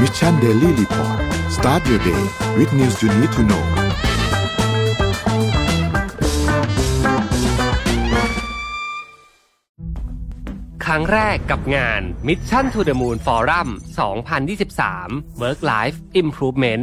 Mission Daily Report start your day with news you need to know ครั้งแรกกับงาน Mission to the Moon Forum 2023 Work Life Improvement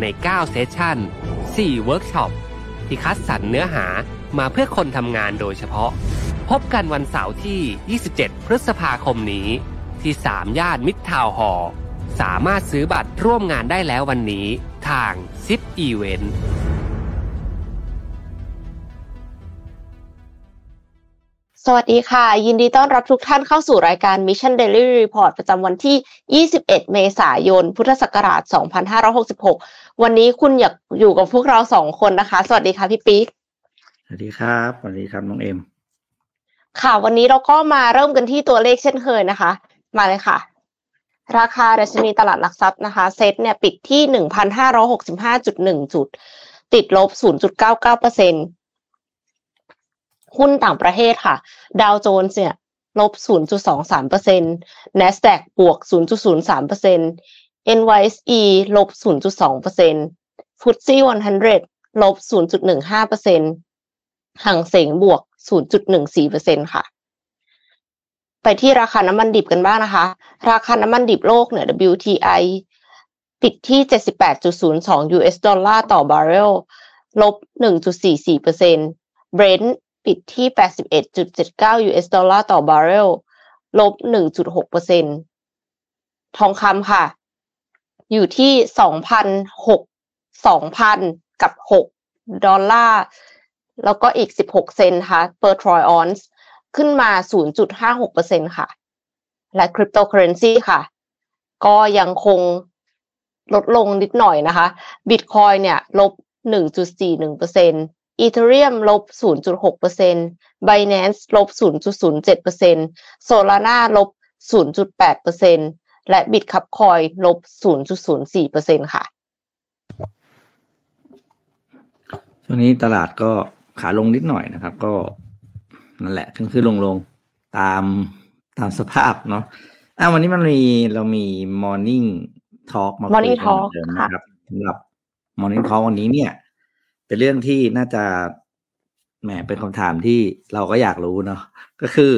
ใน 9 session 4 เวิร์กช็อป ที่คัดสรรเนื้อหามาเพื่อคนทำงานโดยเฉพาะ พบกันวันเสาร์ที่ 27 พฤษภาคมนี้ ที่ สามย่านมิตรทาวน์ฮอลล์สามารถซื้อบัตรร่วมงานได้แล้ววันนี้ ทาง Zipeventสวัสดีค่ะ ยินดีต้อนรับทุกท่านเข้าสู่รายการ Mission Daily Report ประจำวันที่ 21 เมษายน พุทธศักราช 2566 วันนี้คุณอยากอยู่กับพวกเราสองคนนะคะ สวัสดีค่ะพี่ปิ๊กสวัสดีครับสวัสดีครับน้องเอ็มค่ะ วันนี้เราก็มาเริ่มกันที่ตัวเลขเช่นเคยนะคะ มาเลยค่ะ ราคาดัชนีตลาดหลักทรัพย์นะคะ เซ็ตเนี่ยปิดที่1,565.1จุด ติดลบ0.99เปอร์เซ็นต์หุ้นต่างประเทศค่ะ ดาวโจนส์เนี่ยลบ 0.23เปอร์เซ็นต์ NASDAQ บวก 0.03เปอร์เซ็นต์ NYSE ลบ 0.2เปอร์เซ็นต์ FTSE 100 ลบ 0.15เปอร์เซ็นต์ฮั่งเส็งบวก 0.14เปอร์เซ็นต์ค่ะ ไปที่ราคาน้ำมันดิบกันบ้างนะคะ ราคาน้ำมันดิบโลกเนี่ย WTI ปิดที่ 78.02 US ดอลลาร์ต่อบาร์เรล ลบ 1.44เปอร์เซ็นต์ Brent ปิดที่ 81.79 US ดอลลาร์ต่อบาร์เรล ลบ 1.6เปอร์เซ็ นต์ทองคำค่ะอยู่ที่2,006 2,000กับ6ดอลลาร์แล้วก็อีก16เซนต์ค่ะ per troy ounce ขึ้นมา 0.56เปอร์เซ็นต์ค่ะ และคริปโตเคอร์เรนซีค่ะ ก็ยังคงลดลงนิดหน่อยนะคะ Bitcoin เนี่ย ลบ 1.41เปอร์เซ็นต์ Ethereum ลบ 0.6% Binance ลบ 0.07% Solana ลบ 0.8% และ Bitcoin ลบ 0.04%ค่ะช่วงนี้ตลาดก็ขาลงนิดหน่อยนะครับ ก็นั่นแหละขึ้นขึ้นลงลงตามตามสภาพเนาะอะวันนี้มันมีเรามี Morning Talk มาคุย Morning กัน Talk เหมือนเดิมค่ะนะครับสำหรับ Morning Talk วันนี้เนี่ย เป็นเรื่องที่น่าจะแหมเป็นคำถามที่เราก็อยากรู้เนาะก็คือ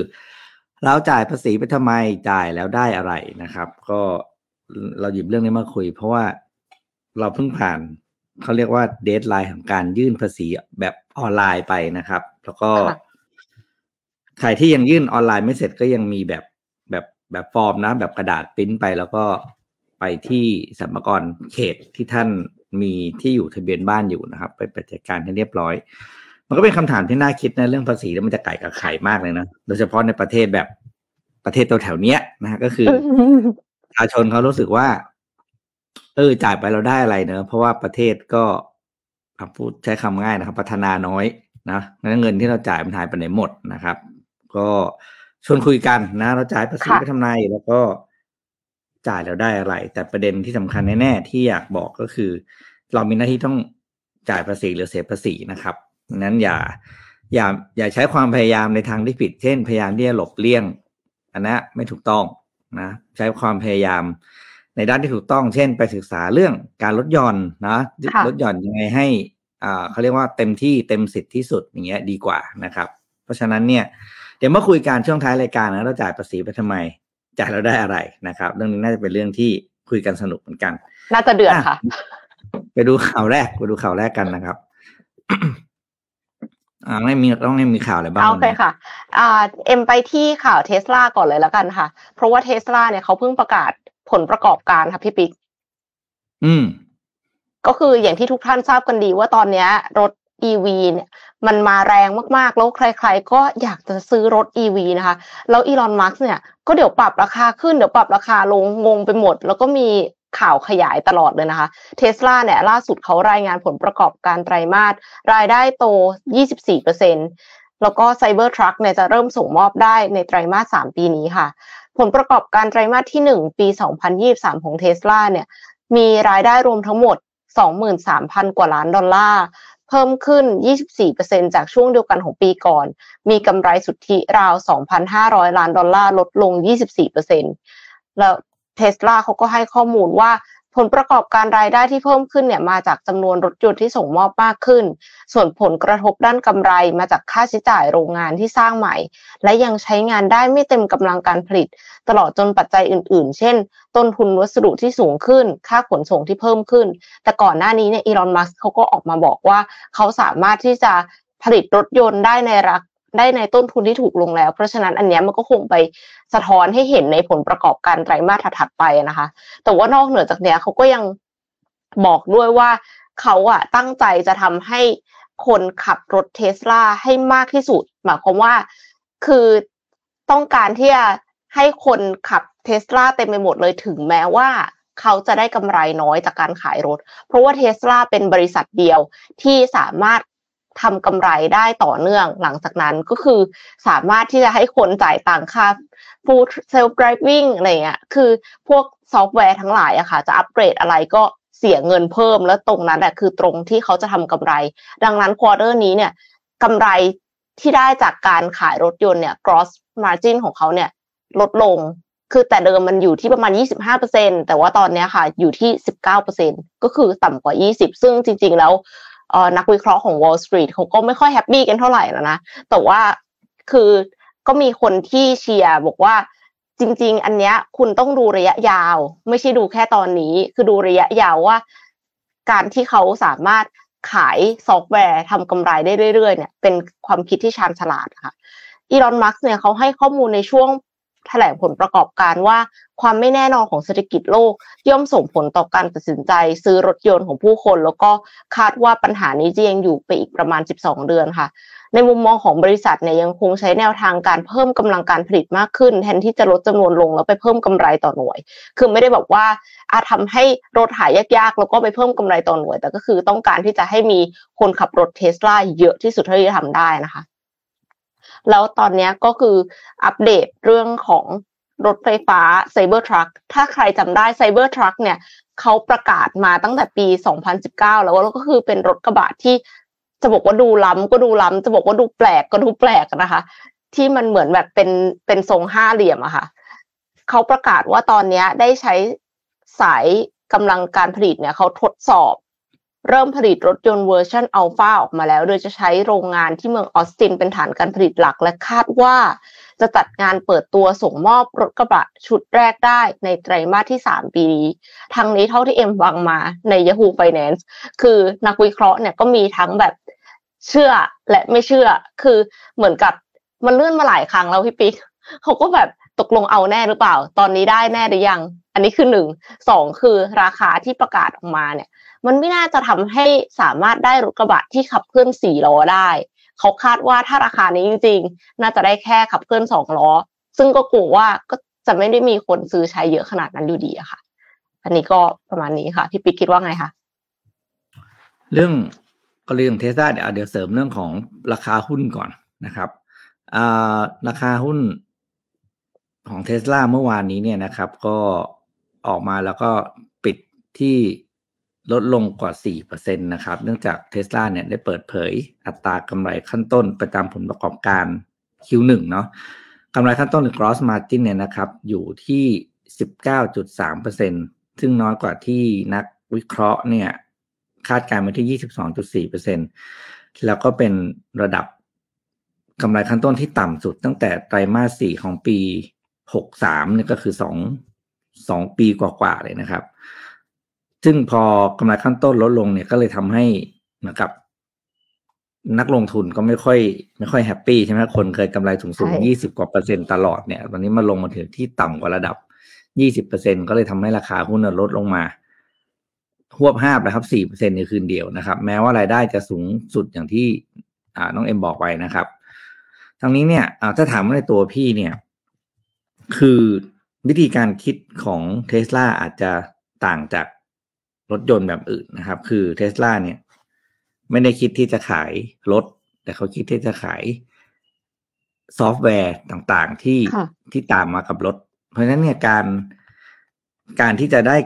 เราจ่ายภาษีไปทำไมจ่ายแล้วได้อะไรนะครับ ก็เราหยิบเรื่องนี้มาคุย เพราะว่าเราเพิ่งผ่านเขาเรียกว่า deadline ของการยื่นภาษีแบบออนไลน์ไปนะครับ แล้วก็ค่ะใครที่ยังยื่นออนไลน์ไม่เสร็จก็ยังมีแบบแบบแบบฟอร์มนะ แบบกระดาษปริ้นไปแล้วก็ไปที่สรรพากรเขตที่ท่านมีที่อยู่ทะเบียนบ้านอยู่นะครับ ไปไปจัดการให้เรียบร้อย มันก็เป็นคำถามที่น่าคิดนะเรื่องภาษีแล้วมันจะไก่กับไข่มากเลยนะโดยเฉพาะในประเทศแบบประเทศตัวแถวเนี้ยนะฮะก็คือประชาชนเขารู้สึกว่า เออจ่ายไปเราได้อะไรเนอะเพราะว่าประเทศก็อะพูดใช้คำง่ายนะครับ พัฒนาน้อยนะงั้นเงินที่เราจ่ายมันหายไปไหนหมดนะครับ ก็ชวนคุยกันนะ เราจ่ายภาษีค่ะไปทำไมแล้วก็จ่ายแล้วได้อะไร แต่ประเด็นที่สำคัญแน่ๆที่อยากบอกก็คือ เรามีหน้าที่ต้องจ่ายภาษีหรือเสียภาษีนะครับดัง นั้นอย่าอย่าอย่าใช้ความพยายามในทางที่ผิด เช่น พยายามที่จะหลบเลี่ยง อันนั้นไม่ถูกต้องนะใช้ความพยายามในด้านที่ถูกต้อง เช่น ไปศึกษาเรื่องการลดหย่อนนะค่ะลดหย่อนยังไงให้อ่าเขาเรียกว่าเต็มที่เต็มสิทธิ์ที่สุดอย่างเงี้ยดีกว่านะครับ เพราะฉะนั้นเนี่ยเดี๋ยวมาคุยกันช่วงท้ายรายการนะเราจ่ายภาษีไปทำไม จ่ายแล้วได้อะไรนะครับ เรื่องนี้น่าจะเป็นเรื่องที่คุยกันสนุกเหมือนกัน น่าจะเดือดค่ะ ไปดูข่าวแรกไปดูข่าวแรกกันนะครับ อ่าไม่มีต้องให้มีข่าวอะไรบ้างโอวันเคนี้ค่ะอ่าเอ็มไปที่ข่าวเทสลาก่อนเลยแล้วกันค่ะ เพราะว่าเทสลาเนี่ยเขาเพิ่งประกาศผลประกอบการค่ะพี่ปิ๊กอืม ก็คืออย่างที่ทุกท่านทราบกันดีว่าตอนเนี้ย รถ EV เนี่ยมันมาแรงมากๆ แล้วใคร ๆ ก็อยากจะซื้อรถ EV นะคะ แล้วอีลอนมัสก์เนี่ย ก็เดี๋ยวปรับราคาขึ้นเดี๋ยวปรับราคาลงงงไปหมด แล้วก็มี ข่าวขยายตลอดเลยนะคะเทสลาเนี่ยล่าสุดเขารายงานผลประกอบการไตรมาสรายได้โต 24%แล้วก็ไซเบอร์ทรัคเนี่ยจะเริ่มส่งมอบได้ในไตรมาส 3 ปีนี้ค่ะ ผลประกอบการไตรมาสที่ 1 ปี 2023 ของเทสลาเนี่ยมีรายได้รวมทั้งหมด 23,000 กว่าล้านดอลลาร์เพิ่มขึ้น 24%จากช่วงเดียวกันของปีก่อน มีกำไรสุทธิราว 2,500 ล้านดอลลาร์ลดลง 24%แล้ว เทสลาเขาก็ให้ข้อมูลว่าผลประกอบการรายได้ที่เพิ่มขึ้นเนี่ยมาจากจำนวนรถยนต์ที่ส่งมอบมากขึ้น ส่วนผลกระทบด้านกำไรมาจากค่าใช้จ่ายโรงงานที่สร้างใหม่ และยังใช้งานได้ไม่เต็มกำลังการผลิต ตลอดจนปัจจัยอื่น ๆ เช่น ต้นทุนวัสดุที่สูงขึ้น ค่าขนส่งที่เพิ่มขึ้น แต่ก่อนหน้านี้เนี่ยอีลอนมัสเขาก็ออกมาบอกว่าเขาสามารถที่จะผลิตรถยนต์ได้ในรัก ได้ในต้นทุนที่ถูกลงแล้ว เพราะฉะนั้นอันนี้มันก็คงไปสะท้อนให้เห็นในผลประกอบการไตรมาสถัดไปนะคะ แต่ว่านอกเหนือจากนี้เขาก็ยังบอกด้วยว่าเขาอะตั้งใจจะทำให้คนขับรถเทสลาให้มากที่สุด หมายความว่าคือต้องการที่จะให้คนขับเทสลาเต็มไปหมดเลยถึงแม้ว่าเขาจะได้กำไรน้อยจากการขายรถ เพราะว่าเทสลาเป็นบริษัทเดียวที่สามารถ ทำกำไรได้ต่อเนื่องหลังจากนั้นก็คือสามารถที่จะให้คนจ่ายตังค่า full self driving อะไรเงี้ยคือพวกซอฟต์แวร์ทั้งหลายอะค่ะ จะอัปเกรดอะไรก็เสียเงินเพิ่มแล้วตรงนั้นแหละคือตรงที่เขาจะทำกำไร ดังนั้น quarter นี้เนี่ยกำไรที่ได้จากการขายรถยนต์เนี่ย gross margin ของเขาเนี่ยลดลง คือแต่เดิมมันอยู่ที่ประมาณ 25%แต่ว่าตอนนี้ค่ะอยู่ที่ 19%ก็คือต่ำกว่า 20 ซึ่งจริง ๆ แล้ว นักวิเคราะห์ของ Wall Street เขาก็ไม่ค่อย happy กันเท่าไหร่แล้วนะ แต่ว่าคือก็มีคนที่เชียร์บอกว่าจริง ๆ อันเนี้ยคุณต้องดูระยะยาว ไม่ใช่ดูแค่ตอนนี้ คือดูระยะยาวว่า การที่เขาสามารถขายซอฟต์แวร์ทำกำไรได้เรื่อยๆเนี่ยเป็นความคิดที่ชาญฉลาดค่ะอีลอนมัสก์เนี่ยเขาให้ข้อมูลในช่วง ถลงผลประกอบการว่าความไม่แน่นอนของเศรษฐกิจโลก ย่อมส่งผลต่อการตัดสินใจ ซื้อรถยนต์ของผู้คน แล้วก็คาดว่าปัญหานี้จะยังอยู่ไปอีกประมาณ 12 เดือนค่ะ ในมุมมองของบริษัทเนี่ยยังคงใช้แนวทางการเพิ่มกำลังการผลิตมากขึ้น แทนที่จะลดจำนวนลงแล้วไปเพิ่มกำไรต่อหน่วย คือไม่ได้บอกว่าอาจทำให้รถหายยากๆ แล้วก็ไปเพิ่มกำไรต่อหน่วย แต่ก็คือต้องการที่จะให้มีคนขับรถเทสลาเยอะที่สุดเท่าที่จะทำได้นะคะ แล้วตอนนี้ก็คืออัปเดตเรื่องของรถไฟฟ้า Cybertruck ถ้าใครจำได้ Cybertruck เนี่ยเขาประกาศมาตั้งแต่ปี 2019 แล้วแล้วก็คือเป็นรถกระบะที่จะบอกว่าดูล้ำก็ดูล้ำจะบอกว่าดูแปลกก็ดูแปลกนะคะ ที่มันเหมือนแบบเป็นเป็นทรงห้าเหลี่ยมอะค่ะเขาประกาศว่าตอนนี้ได้ใช้สายกำลังการผลิตเนี่ยเขาทดสอบ เริ่มผลิตรถยนต์เวอร์ชันอัลฟาออกมาแล้ว โดยจะใช้โรงงานที่เมืองออสตินเป็นฐานการผลิตหลักและคาดว่า จะจัดงานเปิดตัวส่งมอบรถกระบะชุดแรกได้ในไตรมาสที่ 3 ปีนี้ ทั้งนี้เท่าที่เอ็มฟังมาใน Yahoo Finance คือนักวิเคราะห์เนี่ยก็มีทั้งแบบเชื่อและไม่เชื่อ คือเหมือนกับมันเลื่อนมาหลายครั้งแล้วพี่ปิ๊กเขาก็แบบตกลงเอาแน่หรือเปล่า ตอนนี้ได้แน่หรือยัง อันนี้คือหนึ่งสองคือราคาที่ประกาศออกมาเนี่ย มันไม่น่าจะทำให้สามารถได้รถกระบะที่ขับเคลื่อนสี่ล้อได้ เขาคาดว่าถ้าราคานี้จริงๆ น่าจะได้แค่ขับเคลื่อนสองล้อ ซึ่งก็กลัวว่าก็จะไม่ได้มีคนซื้อใช้เยอะขนาดนั้นอยู่ดีอะค่ะ อันนี้ก็ประมาณนี้ค่ะ พี่ปิ๊กคิดว่าไงคะเรื่องกรณีของเทสลาเดี๋ยวเดี๋ยวเสริมเรื่องของราคาหุ้นก่อนนะครับราคาหุ้นของเทสลาเมื่อวานนี้เนี่ยนะครับ ก็ออกมาแล้วก็ปิดที่ ลดลงกว่า 4%นะครับ เนื่องจากเทสลาเนี่ยได้เปิดเผยอัตรากำไรขั้นต้นประจำผลประกอบการ Q1 เนาะกำไรขั้นต้นหรือ gross margin เนี่ยนะครับ อยู่ที่ 19.3%ซึ่งน้อยกว่าที่นักวิเคราะห์เนี่ยคาดการณ์มาที่ 22.4%แล้วก็เป็นระดับกำไรขั้นต้นที่ต่ำสุดตั้งแต่ไตรมาส 4 ของปี 63เนี่ยก็คือ 2 2 ปีกว่าๆเลยนะครับ ซึ่งพอกำไรขั้นต้นลดลงเนี่ยก็เลยทำให้เหมือนกับนักลงทุนก็ไม่ค่อย ไม่ค่อยแฮปปี้ใช่ไหมคนเคยกำไรสูงสูงยี่สิบกว่าเปอร์เซ็นต์ตลอดเนี่ยตอนนี้มาลงมาถึงที่ต่ำกว่าระดับยี่สิบเปอร์เซ็นก็เลยทำให้ราคาหุ้นลดลงมาหวบห้านะครับสี่เปอร์เซ็นในคืนเดียวนะครับ แม้ว่ารายได้จะสูงสุดอย่างที่อ่าน้องเอ็มบอกไว้นะครับทั้งนี้เนี่ยถ้าถามว่าในตัวพี่เนี่ย คือวิธีการคิดของเทสลาอาจจะต่างจาก รถยนต์แบบอื่นนะครับ คือเทสลาเนี่ย ไม่ได้คิดที่จะขายรถ แต่เขาคิดที่จะขายซอฟต์แวร์ต่างๆที่ค่ะที่ตามมากับรถ เพราะฉะนั้นเนี่ยการการที่จะได้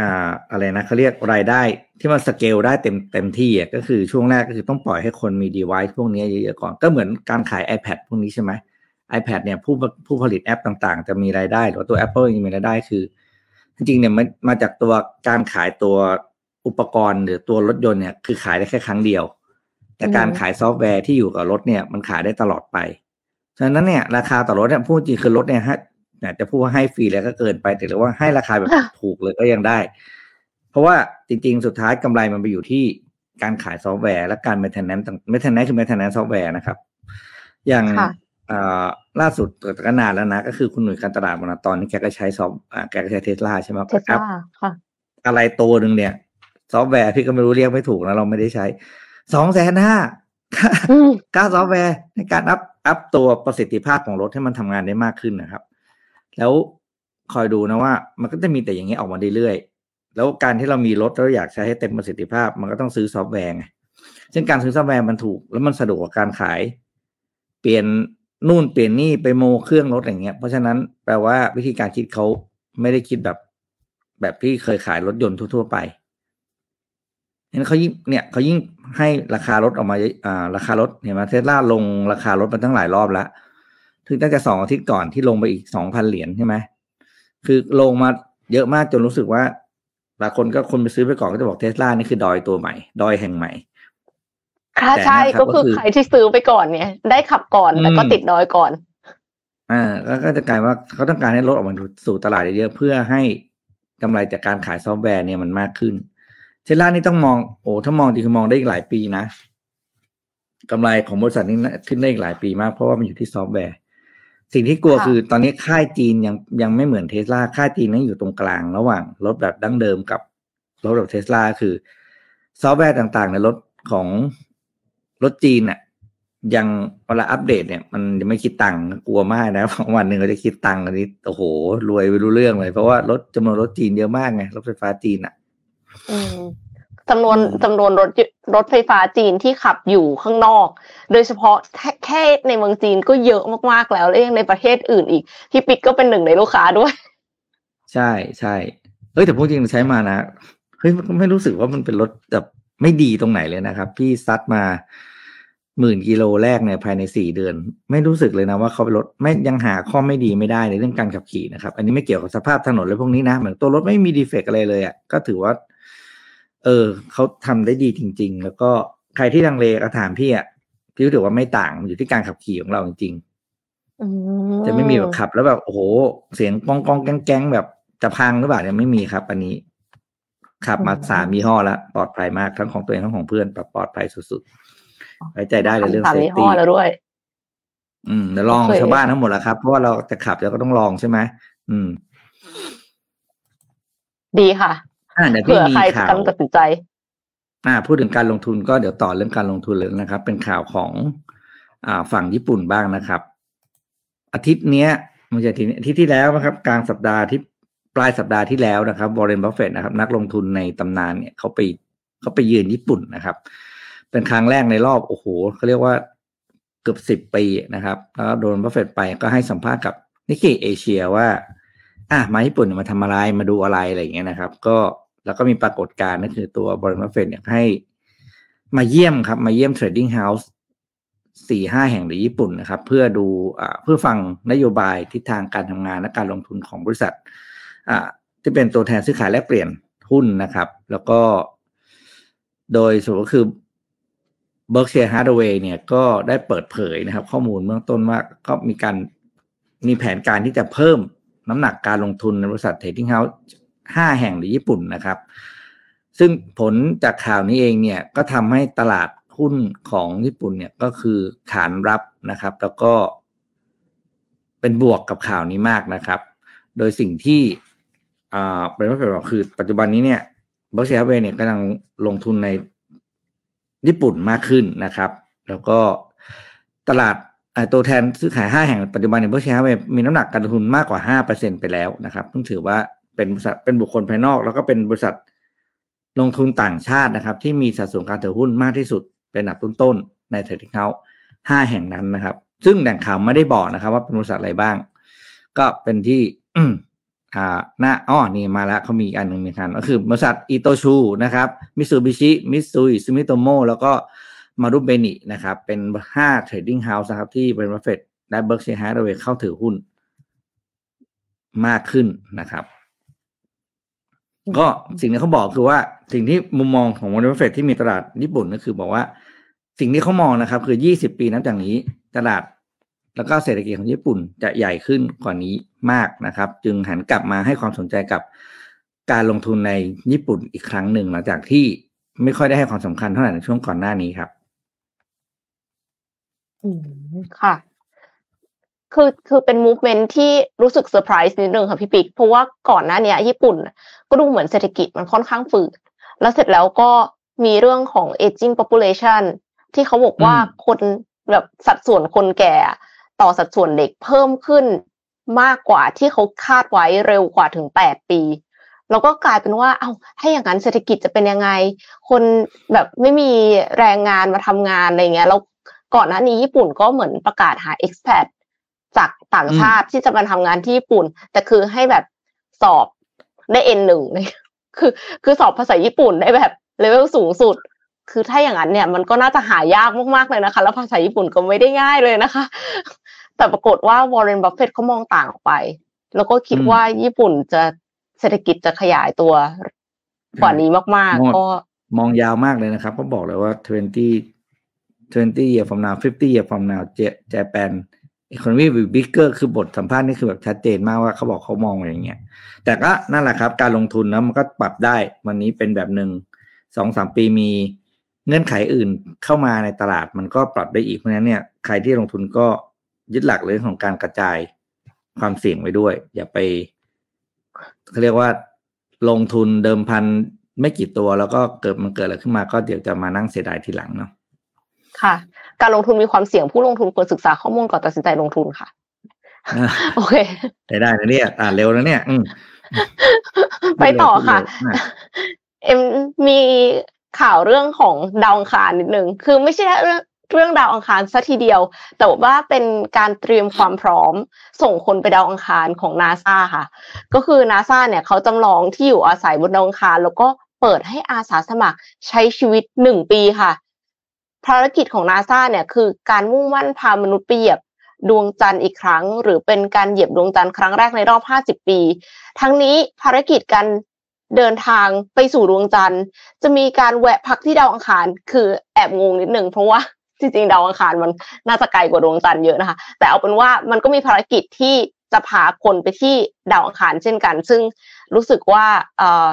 อ่าอะไรนะเขาเรียกรายได้ที่มันสเกลได้เต็มเต็มที่อะก็คือช่วงแรกก็คือต้องปล่อยให้คนมี device พวกนี้เยอะๆก่อน ก็เหมือนการขาย iPad พวกนี้ใช่ไหม iPad เนี่ยผู้ผู้ผลิตแอปต่างๆ จะมีรายได้ หรือว่าตัว Apple ยังมีรายได้คือ จริงๆเนี่ยมันมาจากตัวการขายตัวอุปกรณ์หรือตัวรถยนต์เนี่ยคือขายได้แค่ครั้งเดียว แต่การขายซอฟต์แวร์ที่อยู่กับรถเนี่ยมันขายได้ตลอดไปฉะนั้นเนี่ยราคาต่อรถเนี่ยพูดจริงคือรถเนี่ยฮะเนี่ยจะพูดว่าให้ฟรีแล้วก็เกินไปแต่หรือว่าให้ราคาแบบค่ะถูกเลยก็ยังได้ เพราะว่าจริง ๆ สุดท้ายกำไรมันไปอยู่ที่การขายซอฟต์แวร์และการ maintenance ต่าง maintenance คือ maintenance ซอฟต์แวร์นะครับ อย่างค่ะเอ่อ ล่าสุดก็นานแล้วนะ ก็คือคุณหนุ่ยการตลาดวันละตอนนี้แกก็ใช้ซอฟต์อ่าแกก็ใช้เทสลาใช่ไหมเทสลาค่ะ อะไรตัวหนึ่งเนี่ย ซอฟต์แวร์พี่ก็ไม่รู้เรียกไม่ถูกนะ เราไม่ได้ใช้สองแสนห้าอืมค่าซอฟต์แวร์ในการอัพอัพตัวประสิทธิภาพของรถให้มันทำงานได้มากขึ้นนะครับ แล้วคอยดูนะว่า มันก็จะมีแต่อย่างเนี้ยออกมาเรื่อยๆแล้วการที่เรามีรถแล้วอยากใช้ให้เต็มประสิทธิภาพ มันก็ต้องซื้อซอฟต์แวร์ไงซึ่งการซื้อซอฟต์แวร์มันถูก แล้วมันสะดวกกว่าการขาย เปลี่ยน นู่นเปลี่ยนนี่ไปโมเครื่องรถอย่างเงี้ย เพราะฉะนั้นแปลว่าวิธีการคิดเขาไม่ได้คิดแบบ แบบที่เคยขายรถยนต์ทั่ว ๆ ไปเห็นเขายิ่งเนี่ยเขายิ่งให้ราคารถออกมาอะอ่าราคารถเห็นไหมเทสลาลงราคารถมาตั้งหลายรอบแล้วถึงตั้งแต่สองอาทิตย์ก่อนที่ลงไปอีกสองพันเหรียญใช่ไหมคือลงมาเยอะมากจนรู้สึกว่าบางคนก็คนไปซื้อไปก่อนก็จะบอกเทสลานี่คือดอยตัวใหม่ ดอยแห่งใหม่ ค่ะแต่ใช่นะครับก็คือก็คือใครที่ซื้อไปก่อนเนี่ย ได้ขับก่อนแต่ก็อืมติดดอยก่อน อ่าแล้วก็จะกลายว่าเขาต้องการให้รถออกมาสู่ตลาดเยอะๆเพื่อให้กำไรจากการขายซอฟต์แวร์เนี่ยมันมากขึ้น เทสลานี่ต้องมองโอ้ถ้ามองจริงคือมองได้อีกหลายปีนะกำไรของบริษัทนี้น่าขึ้นได้อีกหลายปีมาก เพราะว่ามันอยู่ที่ซอฟต์แวร์ สิ่งที่กลัวค่ะคือตอนนี้ค่ายจีนยังยังไม่เหมือนเทสลาค่ายจีนนั่นอยู่ตรงกลางระหว่างรถแบบดั้งเดิมกับรถแบบเทสลาคือ ซอฟต์แวร์ต่างๆ ในรถของ รถจีนน่ะยังเวลาอัปเดตเนี่ยมันยังไม่คิดตังค์กลัวมากนะวันหนึ่งเขาจะคิดตังค์อันนี้โอ้โห รวยไปรู้เรื่องเลย เพราะว่ารถจำนวนรถจีนเยอะมากไงรถไฟฟ้าจีนอะอืมจำนวนอืมจำนวนรถยรถไฟฟ้าจีนที่ขับอยู่ข้างนอก โดยเฉพาะแค่แค่ในเมืองจีนก็เยอะมากๆแล้วแล้วยังในประเทศอื่นอีกพี่ปิ๊กก็เป็นหนึ่งในลูกค้าด้วย ใช่ใช่เฮ้ยแต่พวกจริงใช้มานะเฮ้ยไม่รู้สึกว่ามันเป็นรถแบบไม่ดีตรงไหนเลยนะครับ พี่ซัดมา หมื่นกิโลแรกเนี่ยภายในสี่เดือน ไม่รู้สึกเลยนะว่าเขาเป็นรถไม่ยังหาข้อไม่ดีไม่ได้ในเรื่องการขับขี่นะครับ อันนี้ไม่เกี่ยวกับสภาพถนนเลยพวกนี้นะเหมือนตัวรถไม่มีดีเฟกต์อะไรเลยอะ่ะก็ถือว่า เออเขาทำได้ดีจริง ๆ แล้วก็ใครที่ลังเลก็ถามพี่อะ่ะพี่รู้สึกว่าไม่ต่างมันอยู่ที่การขับขี่ของเราจริงๆอืจะไม่มีแบบขับ แล้วแบบโอ้โหเสียงกองกองแก๊งแก๊งแบบจะพังหรือเปล่าเนี่ยไม่มีครับ อันนี้ ขับมาสามยี่ห้อแล้วปลอดภัยมากทั้งของตัวเองทั้งของเพื่อนปลอดภัยสุดๆ ไว้ใจได้เลยเรื่องสามเซฟยี่ห้ตี้อแล้วด้วย อืมเดี๋ยวลองโอเคชาวบ้านทั้งหมดแล้วครับ เพราะว่าเราจะขับเราก็ต้องลองใช่ไหมอืม ดีค่ะอ่าเดี๋ยวเผื่พี่อมีใครจะข่าวกำลังตัดสินใจ อ่า พูดถึงการลงทุนก็เดี๋ยวต่อเรื่องการลงทุนเลยนะครับ เป็นข่าวของอ่าฝั่งญี่ปุ่นบ้างนะครับ อาทิตย์เนี้ยไม่ใช่อาทิตย์นี้อาทิตย์ที่แล้วนะครับ กลางสัปดาห์ที่ปลายสัปดาห์ที่แล้วนะครับวอร์เรนบัฟเฟตนะครับ นักลงทุนในตำนานเนี่ยเขาไปเขาไปเยือนญี่ปุ่นนะครับ เป็นครั้งแรกในรอบโอ้โหเขาเรียกว่าเกือบสิบปีนะครับแล้ววอร์เรนบัฟเฟตไปก็ให้สัมภาษณ์กับ Nikkei Asia ว่า อะมาญี่ปุ่นมาทำอะไรมาดูอะไรอะไรอย่างเงี้ยนะครับ ก็แล้วก็มีปรากฏการณ์นั่นคือตัวบริษัทเฟดเนี่ยให้มาเยี่ยมครับ มาเยี่ยม trading house สี่ห้าแห่งในญี่ปุ่นนะครับ เพื่อดูอ่าเพื่อฟังนโยบายทิศทางการทำงานและการลงทุนของบริษัทอ่าที่เป็นตัวแทนซื้อขายแลกเปลี่ยนหุ้นนะครับ แล้วก็ โดยสรุปก็คือ Berkshire Hathaway เนี่ยก็ได้เปิดเผยนะครับ ข้อมูลเบื้องต้นว่าก็มีการมีแผนการที่จะเพิ่มน้ำหนักการลงทุนในบริษัท Trading House ห้าแห่งในญี่ปุ่นนะครับ ซึ่งผลจากข่าวนี้เองเนี่ยก็ทำให้ตลาดหุ้นของญี่ปุ่นเนี่ยก็คือขานรับนะครับ แล้วก็เป็นบวกกับข่าวนี้มากนะครับ โดยสิ่งที่เป็นว่าเป็นบอกคือปัจจุบันนี้เนี่ยบ e ร์เชียเวเนี่ยกำลังลงทุนใน ญี่ปุ่นมากขึ้นนะครับ แล้วก็ตลาดตัวแทนซื้อขายห้าแห่งปัจจุบันในบ e ร์เชียเวมีน้ำหนักการลงทุนมากกว่าห้าเปอร์เซ็นไปแล้วนะครับต้องถือว่าเป็นบริษัทเป็นบุคคลภายนอก แล้วก็เป็นบริษัทลงทุนต่างชาตินะครับ ที่มีสัดส่วนการถือหุ้นมากที่สุดเป็นอันดับต้นๆใน trading house ห้าแห่งนั้นนะครับ ซึ่งแหล่งข่าวไม่ได้บอกนะครับ ว่าเป็นบริษัทอะไรบ้าง ก็เป็นที่ อ่าหน้าอ้อนี่มาแล้วเขามีอันหนึ่งเหมือนกันก็คือบริษัทอิโตชูนะครับมิตซูบิชิมิตซุยซูมิโตโมแล้วก็มารุเบนินะครับ เป็นห้า trading house นะครับที่บัฟเฟตและ Berkshire Hathaway เข้าถือหุ้นมากขึ้นนะครับ ก็สิ่งที่เขาบอกคือว่าสิ่งที่มุมมองของวอร์เรนบัฟเฟตที่มีตลาดญี่ปุ่นก็คือบอกว่า สิ่งที่เขามองนะครับ คือยี่สิบปีนับจากนี้ ตลาด แล้วก็เศรษฐกิจของญี่ปุ่นจะใหญ่ขึ้นกว่านี้มากนะครับ จึงหันกลับมาให้ความสนใจกับการลงทุนในญี่ปุ่นอีกครั้งหนึ่งหลังจากที่ไม่ค่อยได้ให้ความสำคัญเท่าไหร่ในช่วงก่อนหน้านี้ครับ อืมค่ะ คือคือเป็น movement ที่รู้สึกเซอร์ไพรส์นิดนึงค่ะพี่ปิ๊กเพราะว่าก่อนหน้าเนี้ยญี่ปุ่น ก็ดูเหมือนเศรษฐกิจมันค่อนข้างฝืดแล้วเสร็จแล้วก็มีเรื่องของ aging population ที่เขาบอกว่าอืมคนแบบสัดส่วนคนแก่ ต่อสัดส่วนเด็กเพิ่มขึ้นมากกว่าที่เขาคาดไว้เร็วกว่าถึงแปดปีแล้วก็กลายเป็นว่า เอา้าให้อย่างนั้นเศรษฐกิจจะเป็นยังไง คนแบบไม่มีแรงงานมาทำงานอะไรเงี้ย แล้วก่อนหน้านี้ญี่ปุ่นก็เหมือนประกาศหา expat จากต่างชาติที่จะมาทำงานที่ญี่ปุ่น แต่คือให้แบบสอบได้ N หนึ่งเลยคือ คือสอบภาษาญี่ปุ่นได้แบบเลเวลสูงสุด คือถ้าอย่างนั้นเนี่ย มันก็น่าจะหายากมากๆเลยนะคะ แล้วภาษาญี่ปุ่นก็ไม่ได้ง่ายเลยนะคะ แต่ปรากฏว่าวอร์เรนบัฟเฟตเขามองต่างออกไป แล้วก็คิดอืมว่าญี่ปุ่นจะเศรษฐกิจจะขยายตัวกว่านี้มากหมดๆก็มองยาวมากเลยนะครับเขาบอกเลยว่า20 20 year from now 50 year from now Japan economy will be bigger คือบทสัมภาษณ์นี่คือแบบชัดเจนมากว่าเขาบอกเขามองอย่างเงี้ย แต่ก็นั่นแหละครับ การลงทุนนะมันก็ปรับได้ วันนี้เป็นแบบหนึ่งสองสามปีมีเงื่อนไขอื่นเข้ามาในตลาดมันก็ปรับได้อีกเพราะฉะนั้นเนี่ยใครที่ลงทุนก็ ยึดหลักเรื่องของการกระจายความเสี่ยงไว้ด้วย อย่าไปเขาเรียกว่าลงทุนเดิมพันไม่กี่ตัวแล้วก็เกิดมันเกิดอะไรขึ้นมาก็เดี๋ยวจะมานั่งเสียดายทีหลังเนาะค่ะ การลงทุนมีความเสี่ยงผู้ลงทุนควรศึกษาข้อมูลก่อนตัดสินใจลงทุนค่ะอะโอเคได้ได้นะเนี่ยอ่านเร็วนะเนี่ยอืมไปต่อค่ะพูดเร็วอะ เอ็มมีข่าวเรื่องของดาวอังคารนิดนึงคือไม่ใช่เรื่อง เรื่องดาวอังคารซะทีเดียว แต่ว่าเป็นการเตรียมความพร้อม ส่งคนไปดาวอังคารของนาซาค่ะ ก็คือนาซาเนี่ยเขาจำลองที่อยู่อาศัยบนดาวอังคาร แล้วก็เปิดให้อาสาสมัครใช้ชีวิตหนึ่งปีค่ะ ภารกิจของนาซาเนี่ยคือการมุ่งมั่นพามนุษย์ไปเหยียบดวงจันทร์อีกครั้ง หรือเป็นการเหยียบดวงจันทร์ครั้งแรกในรอบ 50 ปี ทั้งนี้ภารกิจการเดินทางไปสู่ดวงจันทร์ จะมีการแวะพักที่ดาวอังคาร คือแอบงงนิดหนึ่งเพราะว่า จริงๆดาวอังคารมันน่าจะไกลกว่าดวงจันทร์เยอะนะคะ แต่เอาเป็นว่ามันก็มีภารกิจที่จะพาคนไปที่ดาวอังคารเช่นกัน ซึ่งรู้สึกว่าเออ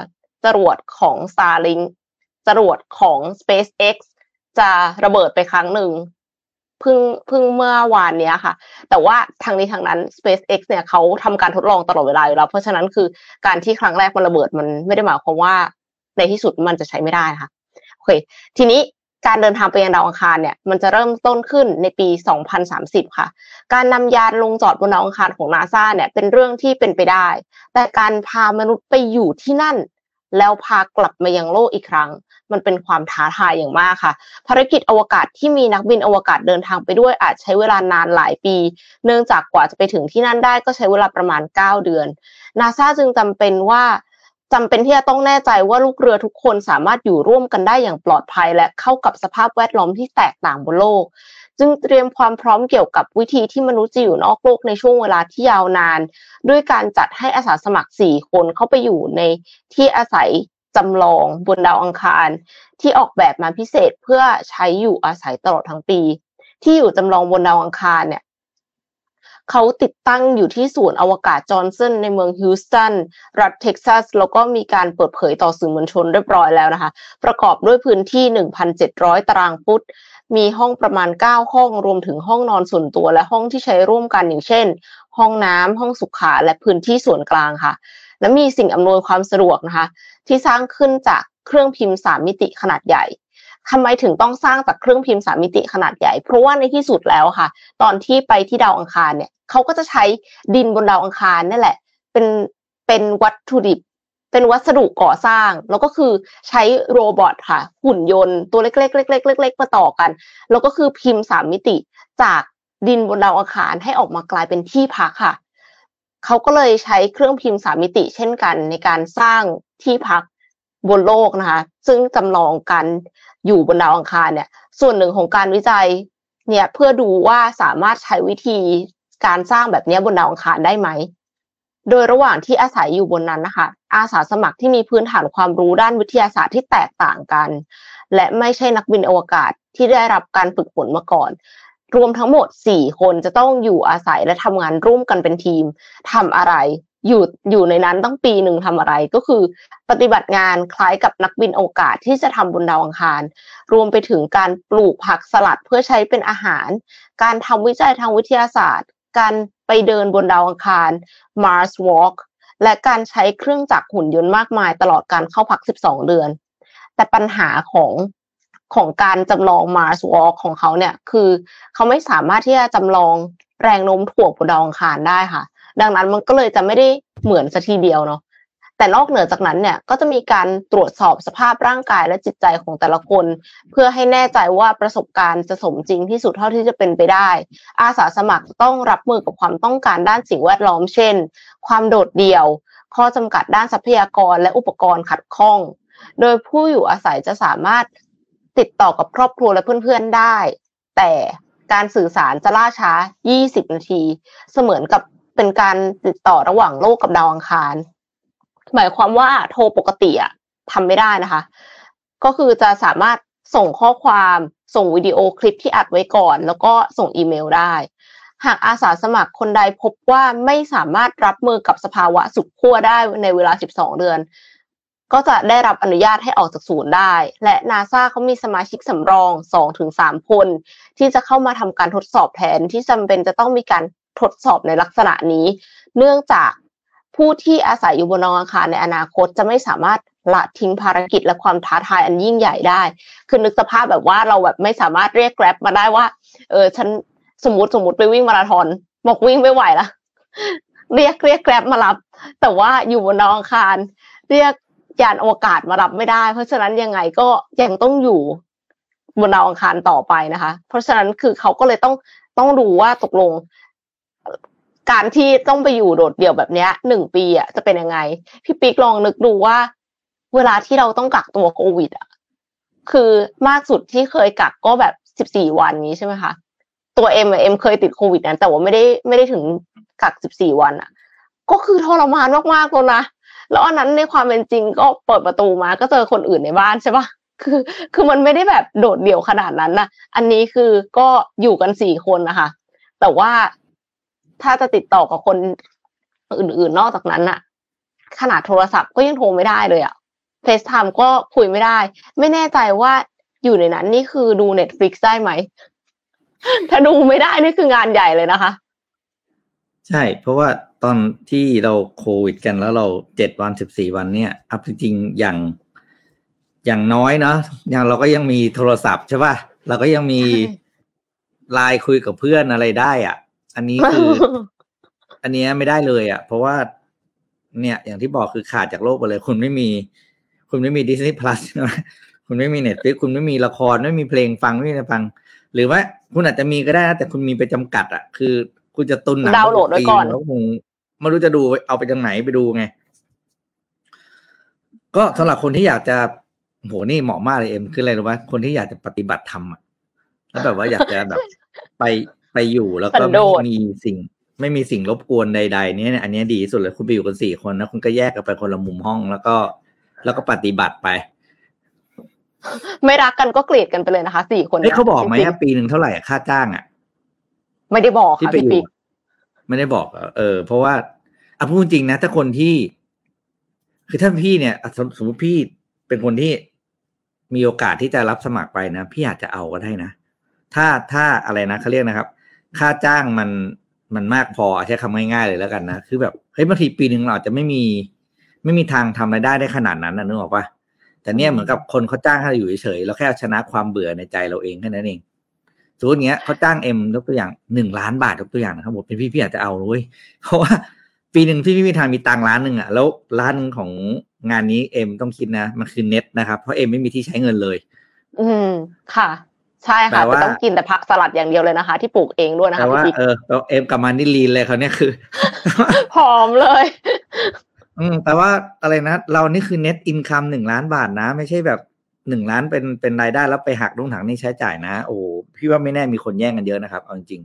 จรวดของ Starlink จรวดของ SpaceX จะระเบิดไปครั้งหนึ่งเพิ่งเพิ่งเมื่อวานเนี้ยค่ะ แต่ว่าทางนี้ทางนั้น SpaceX เนี่ยเขาทำการทดลองตลอดเวลาอยู่แล้ว เพราะฉะนั้นคือการที่ครั้งแรกมันระเบิดมันไม่ได้หมายความว่าในที่สุดมันจะใช้ไม่ได้ค่ะโอเค ทีนี้ การเดินทางไปยังดาวอังคารเนี่ยมันจะเริ่มต้นขึ้นในปี 2030 ค่ะ การนำยานลงจอดบนดาวอังคารของนาซาเนี่ยเป็นเรื่องที่เป็นไปได้ แต่การพามนุษย์ไปอยู่ที่นั่น แล้วพากลับมายังโลกอีกครั้ง มันเป็นความท้าทายอย่างมากค่ะ ภารกิจอวกาศที่มีนักบินอวกาศเดินทางไปด้วยอาจใช้เวลานานหลายปี เนื่องจากกว่าจะไปถึงที่นั่นได้ก็ใช้เวลาประมาณ 9 เดือนนาซาจึงจำเป็นว่า จำเป็นที่จะต้องแน่ใจว่าลูกเรือทุกคนสามารถอยู่ร่วมกันได้อย่างปลอดภัย และเข้ากับสภาพแวดล้อมที่แตกต่างบนโลก จึงเตรียมความพร้อมเกี่ยวกับวิธีที่มนุษย์จะอยู่นอกโลกในช่วงเวลาที่ยาวนาน ด้วยการจัดให้อาสาสมัคร 4 คนเข้าไปอยู่ในที่อาศัยจำลองบนดาวอังคารที่ออกแบบมาพิเศษเพื่อใช้อยู่อาศัยตลอดทั้งปี ที่อยู่จำลองบนดาวอังคารเนี่ย เขาติดตั้งอยู่ที่ศูนย์อวกาศจอห์นสันในเมืองฮิวสตันรัฐเท็กซัส แล้วก็มีการเปิดเผยต่อสื่อมวลชนเรียบร้อยแล้วนะคะ ประกอบด้วยพื้นที่ 1,700 ตารางฟุตมีห้องประมาณ 9 ห้องรวมถึงห้องนอนส่วนตัวและห้องที่ใช้ร่วมกันอย่างเช่น ห้องน้ำห้องสุขาและพื้นที่ส่วนกลางค่ะ และมีสิ่งอำนวยความสะดวกนะคะ ที่สร้างขึ้นจากเครื่องพิมพ์สามมิติขนาดใหญ่ ทำไมถึงต้องสร้างจากเครื่องพิมพ์สามมิติขนาดใหญ่ เพราะว่าในที่สุดแล้วค่ะ ตอนที่ไปที่ดาวอังคารเนี่ยเขาก็จะใช้ดินบนดาวอังคารนั่นแหละ เป็นเป็นวัตถุดิบ เป็นวัสดุก่อสร้าง แล้วก็คือใช้โรบอทค่ะ หุ่นยนต์ตัวเล็กๆเล็กๆเล็กๆมาต่อกัน แล้วก็คือพิมพ์สามมิติจากดินบนดาวอังคารให้ออกมากลายเป็นที่พักค่ะเขาก็เลยใช้เครื่องพิมพ์สามมิติ เช่นกันในการสร้างที่พักบนโลกนะคะ ซึ่งจำลองการ อยู่บนดาวอังคารเนี่ย ส่วนหนึ่งของการวิจัยเนี่ยเพื่อดูว่าสามารถใช้วิธีการสร้างแบบนี้บนดาวอังคารได้ไหม โดยระหว่างที่อาศัยอยู่บนนั้นนะคะ อาสาสมัครที่มีพื้นฐานความรู้ด้านวิทยาศาสตร์ที่แตกต่างกัน และไม่ใช่นักบินอวกาศที่ได้รับการฝึกฝนมาก่อน รวมทั้งหมด 4 คนจะต้องอยู่อาศัยและทำงานร่วมกันเป็นทีมทำอะไร อยู่อยู่ในนั้นตั้งปีหนึ่งทำอะไรก็คือ ปฏิบัติงานคล้ายกับนักบินโอกาศที่จะทำบนดาวอังคาร รวมไปถึงการปลูกผักสลัดเพื่อใช้เป็นอาหาร การทำวิจัยทางวิทยาศาสตร์ การไปเดินบนดาวอังคาร Mars Walk และการใช้เครื่องจักรหุ่นยนต์มากมายตลอดการเข้าพัก 12 เดือน แต่ปัญหาของของการจำลอง Mars Walk ของเขาเนี่ย คือเขาไม่สามารถที่จะจำลองแรงโน้มถ่วงบนดาวอังคารได้ค่ะ ดังนั้นมันก็เลยจะไม่ได้เหมือนสัทีเดียวเนาะแต่นอกเหนือจากนั้นเนี่ยก็จะมีการตรวจสอบสภาพร่างกายและจิตใจของแต่ละคน เพื่อให้แน่ใจว่าประสบการณ์จะสมจริงที่สุดเท่าที่จะเป็นไปได้ อาสาสมัครต้องรับมือกับความต้องการด้านสิ่งแวดล้อมเช่น ความโดดเดี่ยว ข้อจำกัดด้านทรัพยากรและอุปกรณ์ขัดข้อง โดยผู้อยู่อาศัยจะสามารถติดต่อกับครอบครัวและเพื่อนๆได้ แต่การสื่อสารจะล่าช้า 20 นาที เสมือนกับ เป็นการติดต่อระหว่างโลกกับดาวอังคาร หมายความว่าโทรปกติอะทำไม่ได้นะคะ ก็คือจะสามารถส่งข้อความส่งวิดีโอคลิปที่อัดไว้ก่อน แล้วก็ส่งอีเมลได้ หากอาสาสมัครคนใดพบว่าไม่สามารถรับมือกับสภาวะสุขขั้วได้ในเวลา 12 เดือน ก็จะได้รับอนุญาตให้ออกจากศูนย์ได้ และนาซาเขามีสมาชิกสำรอง 2-3 คน ที่จะเข้ามาทำการทดสอบแทนที่จำเป็นจะต้องมีการ ทดสอบในลักษณะนี้ เนื่องจากผู้ที่อาศัยอยู่บนดาวอังคารในอนาคตจะไม่สามารถละทิ้งภารกิจและความท้าทายอันยิ่งใหญ่ได้ คือนึกสภาพแบบว่าเราแบบไม่สามารถเรียกแกร็บมาได้ว่า เออฉันสมมติสมมติไปวิ่งมาราธอนบอกวิ่งไม่ไหวละเรียกเรียกแกร็บมารับ แต่ว่าอยู่บนดาวอังคาร เรียกยานอวกาศมารับไม่ได้ เพราะฉะนั้นยังไงก็ยังต้องอยู่บนดาวอังคารต่อไปนะคะ เพราะฉะนั้นคือเขาก็เลยต้องต้องดูว่าตกลง การที่ต้องไปอยู่โดดเดี่ยวแบบเนี้ยหนึ่งปีอะจะเป็นยังไง พี่ปิ๊กลองนึกดูว่า เวลาที่เราต้องกักตัวโควิดอะคือมากสุดที่เคยกักก็แบบสิบสี่วันนี้ใช่ไหมคะตัวเอ็มเอ็มเคยติดโควิดนะแต่ว่าไม่ได้ไม่ได้ถึงกักสิบสี่วันอะ ก็คือทรมานมากๆเลยนะแล้วอันนั้นในความเป็นจริงก็เปิดประตูมาก็เจอคนอื่นในบ้านใช่ปะคือคือมันไม่ได้แบบโดดเดี่ยวขนาดนั้นนะอันนี้คือก็อยู่กันสี่คนนะคะแต่ว่า ถ้าจะติดต่อกับคนอื่นๆนอกจากนั้นอะขนาดโทรศัพท์ก็ยังโทรไม่ได้เลยอะ FaceTime ก็คุยไม่ได้ ไม่แน่ใจว่าอยู่ในนั้นนี่คือดู Netflix ได้ไหม ถ้าดูไม่ได้นี่คืองานใหญ่เลยนะคะ ใช่ เพราะว่าตอนที่เราโควิดกันแล้วเราเจ็ดวันสิบสี่วันเนี่ยอัจริงอย่างอย่างน้อยเนาะอย่างเราก็ยังมีโทรศัพท์ใช่ป่ะเราก็ยังมีไลน์คุยกับเพื่อนอะไรได้อะ อันนี้คือ อันนี้ไม่ได้เลยอะ เพราะว่า เนี่ยอย่างที่บอกคือขาดจากโลกไปเลย คุณไม่มี คุณไม่มี Disney Plus คุณไม่มี Netflix คุณไม่มีละครไม่มีเพลงฟังไม่มีอะไรฟัง หรือว่าคุณอาจจะมีก็ได้นะแต่คุณมีไปจำกัด อะ คือ คุณจะตุนหนังดาวน์โหลดไว้ก่อนแล้วคงไม่รู้จะดูเอาไปจากไหนไปดูไง ก็สำหรับคนที่อยากจะโหนี่เหมาะมากเลยเอ็มคืออะไรรู้ไหมคนที่อยากจะปฏิบัติธรรมอะแล้วแบบว่าอยากจะแบบไป ไปอยู่แล้วก็สันโดไม่ษมีสิ่ง ไม่มีสิ่งรบกวนใดๆเนี่ยอันนี้ดีที่สุดเลยคุณไปอยู่กันสี่คนนะคุณก็แยกกันไปคนละมุมห้องแล้วก็ แล้วก็ปฏิบัติไป ไม่รักกันก็เกลียดกันไปเลยนะคะสี่คนเฮ้ยเขาบอกไหมจริงอะปีหนึ่งเท่าไหร่อะค่าจ้างอะๆไม่ได้บอกที่ค่ะไปพี่อยู่ปิ๊กอะไม่ได้บอกเหรอเออ เพราะว่าอะพูดจริงนะถ้าคนที่ คือถ้าพี่เนี่ยอะสมสมมติพี่เป็นคนที่มีโอกาสที่จะรับสมัครไปนะ พี่อาจจะเอาก็ได้นะ ถ้าถ้าอะไรนะเขาเรียกนะครับ ค่าจ้างมันมันมากพอใช้คำง่ายๆเลยแล้วกันนะคือแบบเฮ้ยบางทีปีหนึ่งเราจะไม่มี ไม่มีทางทำรายได้ได้ขนาดนั้นนะนึกออกปะแต่เนี่ยเหมือนกับคนเขาจ้างให้เราอยู่เฉยๆเราแค่เอาชนะความเบื่อในใจเราเองแค่นั้นเองสมมติเงี้ยเขาจ้างเอ็มยกตัวอย่างหนึ่งล้านบาทยกตัวอย่างนะครับผมเป็นพี่พี่อาจจะเอาเลยเพราะว่าปีหนึ่งที่พี่มีทางมีตังร้านหนึ่งอะแล้วร้านหนึ่งของงานนี้เอ็มต้องคิดนะ มันคือเน็ตนะครับ เพราะเอ็มไม่มีที่ใช้เงินเลย อืมค่ะ ใช่ค่ะแต่ต้องกินแต่ผักสลัดอย่างเดียวเลยนะคะ ที่ปลูกเองด้วยนะคะแต่ว่าพี่เออแล้วเอ็มกลับมานี่ลีนเลยเขาเนี่ยคือผอมเลย อืมแต่ว่าอะไรนะ เรานี่คือเน็ตอินคัมหนึ่งล้านบาทนะ ไม่ใช่แบบหนึ่งล้านเป็นเป็นรายได้แล้วไปหักลงถังนี่ใช้จ่ายนะ โอ้พี่ว่าไม่แน่มีคนแย่งกันเยอะนะครับเอาจริง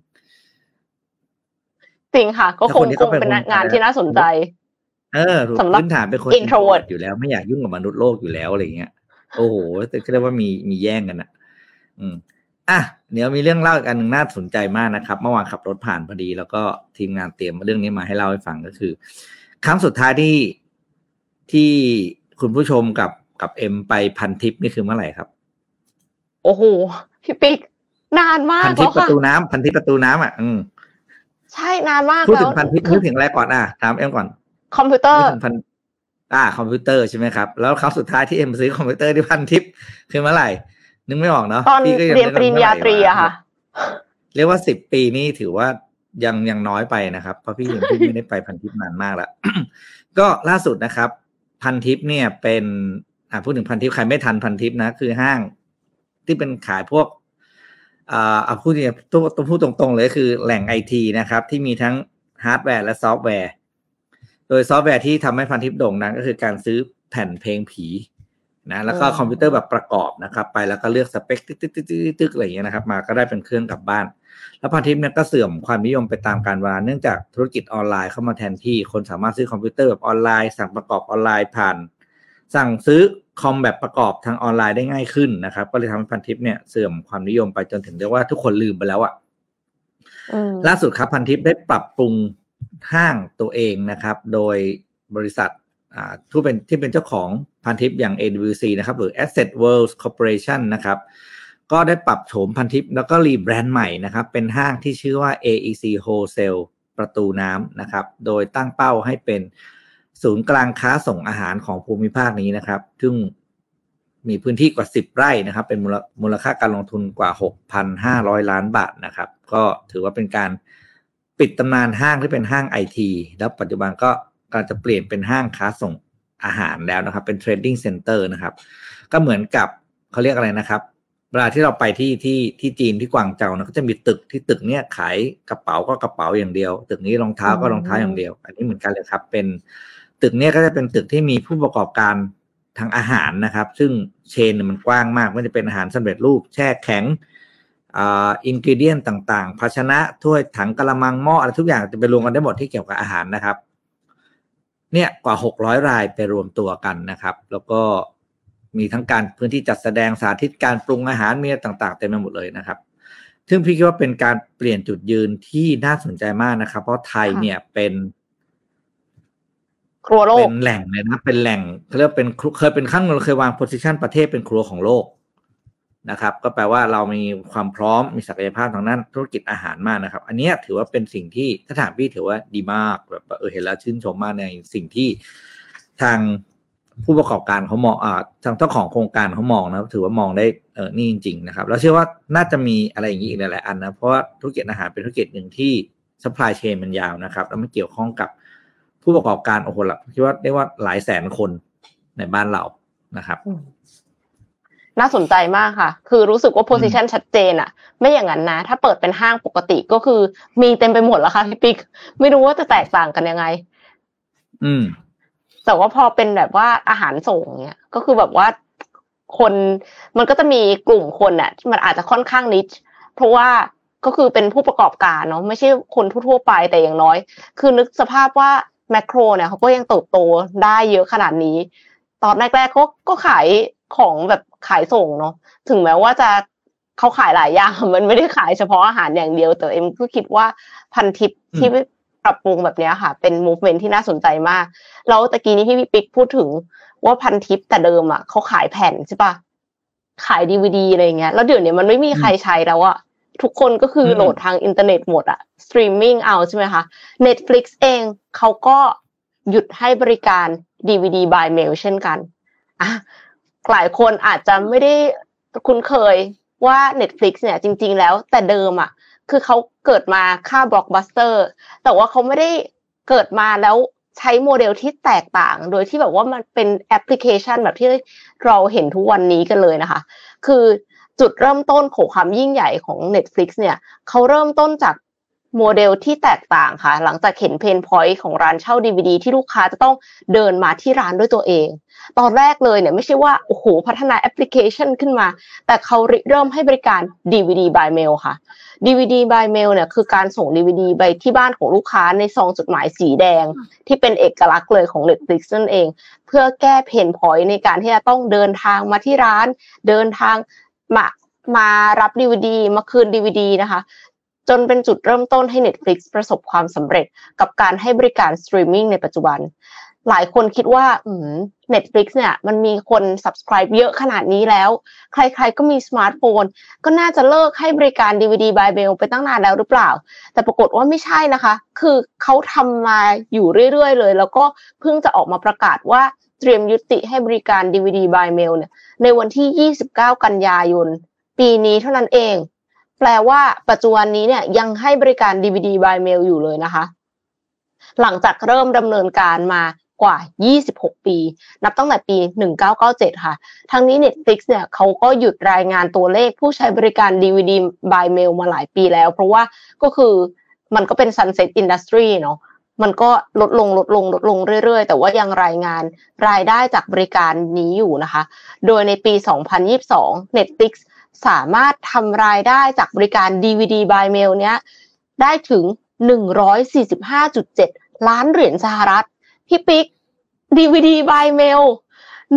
จริงค่ะ ก็คงถ้าคนที่คเขางเป็นเป็นคนงานที่น่าสนใจ เออสำหรับพื้นฐานเป็นคน introvert อยู่แล้วไม่อยากยุ่งกับมนุษย์โลกอยู่แล้วอะไรเงี้ย โอ้โหแต่ก็เรียกว่ามีมีแย่งกันอะ อืมอะเดี๋ยวมีเรื่องเล่าอีกอันหนึ่งน่าสนใจมากนะครับ เมื่อวานขับรถผ่านพอดี แล้วก็ทีมงานเตรียมเรื่องนี้มาให้เล่าให้ฟังก็คือ ครั้งสุดท้ายที่ที่คุณผู้ชมกับกับเอ็มไปพันทิปนี่คือเมื่อไหร่ครับ โอ้โหพี่ปิ๊กนานมาพักนทิแล้ปวประค่ะตูน้ำพันทิปประตูน้ำอะ อืมใช่นานมากพูดแล้ถึวงพันทิปนึกถึงอะไรก่อนอะถามเอ็มก่อน คอมพิวเตอนึร์กถึงพันอ่า คอมพิวเตอร์ใช่ไหมครับ แล้วครั้งสุดท้ายที่เอ็มซื้อคอมพิวเตอร์ที่พันทิปคือเมื่อไหร่ นึกไม่ออกเนาะตอนพี่ก็งเรียนปริญญาตรีอะค่ะ เรียกว่าสิบปีนี่ถือว่ายังยังน้อยไปนะครับ เพราะพี่ยังพี่ไม่ได้ไปพันทิปนานมากแล้วก็ล่าสุดนะครับ พันทิปเนี่ยเป็นอ่าพูดถึงพันทิปใครไม่ทันพันทิปนะ คือห้างที่เป็นขายพวกอ่าเอาพูดเนี่ยต้องต้องพูดตรงๆเลยคือแหล่งไอทีนะครับ ที่มีทั้งฮาร์ดแวร์และซอฟต์แวร์ โดยซอฟต์แวร์ที่ทำให้พันทิปโด่งดังก็คือการซื้อแผ่นเพลงผี นะแล้วก็อ๋อคอมพิวเตอร์แบบประกอบนะครับ ไปแล้วก็เลือกสเปคตึ๊กตึ๊กตึ๊กตึ๊กตึ๊กอะไรอย่างเงี้ยนะครับ มาก็ได้เป็นเครื่องกลับบ้าน แล้วพันทิปเนี่ยก็เสื่อมความนิยมไปตามกาลเวลาเนื่องจากธุรกิจออนไลน์เข้ามาแทนที่ คนสามารถซื้อคอมพิวเตอร์แบบออนไลน์ สั่งประกอบออนไลน์ผ่าน สั่งซื้อคอมแบบประกอบทางออนไลน์ได้ง่ายขึ้นนะครับ ก็เลยทำให้พันทิปเนี่ยเสื่อมความนิยมไปจนถึงเรียกว่าทุกคนลืมไปแล้วอะอืมล่าสุดครับพันทิปได้ปรับปรุงห้างตัวเองนะครับ โดยบริษัทอ่า ที่เป็นที่เป็นเจ้าของพันทิปอย่าง AWC นะครับ หรือ Asset World Corporation นะครับ ก็ได้ปรับโฉมพันทิปแล้วก็รีแบรนด์ใหม่นะครับ เป็นห้างที่ชื่อว่า AEC Wholesale ประตูน้ำนะครับ โดยตั้งเป้าให้เป็นศูนย์กลางค้าส่งอาหารของภูมิภาคนี้นะครับ ซึ่งมีพื้นที่กว่า 10 ไร่นะครับ เป็นมูลมลค่าการลงทุนกว่า 6,500 ล้านบาทนะครับ ก็ถือว่าเป็นการปิดตำนานห้างที่เป็นห้างไอทีแล้วปัจจุบันก็ กำลังจะเปลี่ยนเป็นห้างค้าส่งอาหารแล้วนะครับ เป็น trading center นะครับ ก็เหมือนกับเขาเรียกอะไรนะครับเวลาที่เราไปที่ที่ที่จีนที่กวางเจานะก็จะมีตึกที่ตึกเนี้ยขายกระเป๋าก็กระเป๋าอย่างเดียว ตึกนี้รองเท้าก็รองเท้าอย่างเดียว อันนี้เหมือนกันเลยครับ เป็นตึกเนี้ยก็จะเป็นตึกที่มีผู้ประกอบการทางอาหารนะครับ ซึ่งเชนเนี่ยมันกว้างมากไม่ว่าจะเป็นอาหารสำเร็จรูป แช่แข็งอ่าอินกิเดียนต่างๆ ภาชนะถ้วยถังกระมังหม้ออะไรทุกอย่างจะไปรวมกันได้หมดที่เกี่ยวกับอาหารนะครับ เนี่ยกว่า 600 รายไปรวมตัวกันนะครับ แล้วก็มีทั้งการพื้นที่จัดแสดงสาธิตการปรุงอาหารมีอะไรต่างๆเต็มไปหมดเลยนะครับ ซึ่งพี่คิดว่าเป็นการเปลี่ยนจุดยืนที่น่าสนใจมากนะครับ เพราะไทยเนี่ยเป็นครัวโลเป็กนแหล่งเลยนะเป็นแหล่งเขาเรียกว่าเป็นครัวเคยเป็นขั้นเราเคยวางโพสิชันประเทศเป็นครัวของโลก นะครับ ก็แปลว่าเรามีความพร้อมมีศักยภาพทางด้านธุรกิจอาหารมากนะครับ อันนี้ถือว่าเป็นสิ่งที่ถ้าถามพี่ถือว่าดีมากแบบเออเห็นแล้วชื่นชมมากในสิ่งที่ทางผู้ประกอบการเขามองอ่าทางเจ้าของโครงการเขามองนะถือว่ามองได้เออนี่จริง ๆ นะครับ แล้วเชื่อว่าน่าจะมีอะไรอย่างนี้อีกหลายๆอันนะเพราะว่าธุรกิจอาหารเป็นธุรกิจหนึ่งที่ supply chain มันยาวนะครับ แล้วมันเกี่ยวข้องกับผู้ประกอบการโอ้โหละคิดว่าได้ว่าหลายแสนคนในบ้านเรานะครับ น่าสนใจมากค่ะ คือรู้สึกว่า position ชัดเจนอะไม่อย่างนั้นนะ ถ้าเปิดเป็นห้างปกติก็คือมีเต็มไปหมดแล้วค่ะพี่ปิ๊ก ไม่รู้ว่าจะแตกต่างกันยังไง อืม แต่ว่าพอเป็นแบบว่าอาหารส่งเนี่ย ก็คือแบบว่าคนมันก็จะมีกลุ่มคนน่ะที่มันอาจจะค่อนข้างนิช เพราะว่าก็คือเป็นผู้ประกอบการเนาะไม่ใช่คนทั่วๆไปแต่อย่างน้อย คือนึกสภาพว่าแมคโครเนี่ยเขาก็ยังเติบโตได้เยอะขนาดนี้ ตอนแรกๆเขาก็ขายของแบบ ขายส่งเนาะถึงแม้ว่าจะเขาขายหลายอย่างมันไม่ได้ขายเฉพาะอาหารอย่างเดียว แต่เอ็มก็คิดว่าพันทิปที่ปรับปรุงแบบเนี้ยค่ะ เป็น movement ที่น่าสนใจมากแล้วตะกี้นี้ที่พี่ปิ๊กพูดถึงว่าพันทิปแต่เดิมอะเขาขายแผ่นใช่ปะขายดีวดีอะไรเงี้ยแล้วเดี๋ยวนี้มันไม่มีใครใช้แล้วอะทุกคนก็คือดาวน์โหลดทางอินเทอร์เน็ตหมดอะสตรีมมิ่งเอาใช่ไหมคะ Netflix เองเขาก็หยุดให้บริการ DVD by mail เช่นกันอะ หลายคนอาจจะไม่ได้คุ้นเคยว่า Netflix เนี่ยจริง ๆ แล้วแต่เดิมอะ คือเขาเกิดมาฆ่าบล็อกบัสเตอร์ แต่ว่าเขาไม่ได้เกิดมาแล้วใช้โมเดลที่แตกต่าง โดยที่แบบว่ามันเป็นแอปพลิเคชันแบบที่เราเห็นทุกวันนี้กันเลยนะคะ คือจุดเริ่มต้นของความยิ่งใหญ่ของ Netflix เนี่ยเขาเริ่มต้นจาก โมเดลที่แตกต่างค่ะ หลังจากเห็น pain point ของร้านเช่า DVD ที่ลูกค้าจะต้องเดินมาที่ร้านด้วยตัวเอง ตอนแรกเลยเนี่ยไม่ใช่ว่า โอ้โห พัฒนาแอปพลิเคชันขึ้นมา แต่เขาเริ่มให้บริการ DVD by mail ค่ะ DVD by mail เนี่ยคือการส่ง DVD ไปที่บ้านของลูกค้าในซองจดหมายสีแดง ที่เป็นเอกลักษณ์เลยของ Netflix นั่นเอง เพื่อแก้ pain point ในการที่จะต้องเดินทางมาที่ร้าน เดินทางมามารับ DVD มาคืน DVD นะคะ จนเป็นจุดเริ่มต้นให้ Netflix ประสบความสำเร็จกับการให้บริการสตรีมมิ่งในปัจจุบัน หลายคนคิดว่าอืม Netflix เนี่ยมันมีคน subscribe เยอะขนาดนี้แล้ว ใครๆก็มีสมาร์ทโฟน ก็น่าจะเลิกให้บริการ DVD by mail ไปตั้งนานแล้วหรือเปล่า แต่ปรากฏว่าไม่ใช่นะคะ คือเขาทำมาอยู่เรื่อยๆเลย แล้วก็เพิ่งจะออกมาประกาศว่าเตรียมยุติให้บริการ DVD by mail เนี่ยในวันที่ 29 กันยายน ปีนี้เท่านั้นเอง แปลว่าปัจจุบันนี้เนี่ยยังให้บริการ DVD by mail อยู่เลยนะคะ หลังจากเริ่มดำเนินการมากว่า 26 ปี นับตั้งแต่ปี 1997 ค่ะ ทั้งนี้ Netflix เนี่ยเขาก็หยุดรายงานตัวเลขผู้ใช้บริการ DVD by mail มาหลายปีแล้ว เพราะว่าก็คือมันก็เป็น sunset industry เนาะมันก็ลดลงลดลงลดลงเรื่อยๆ แต่ว่ายังรายงานรายได้จากบริการนี้อยู่นะคะ โดยในปี 2022 Netflix สามารถทำรายได้จากบริการ DVD by mail เนี้ยได้ถึง 145.7 ล้านเหรียญสหรัฐ พี่ปิ๊ก DVD by mail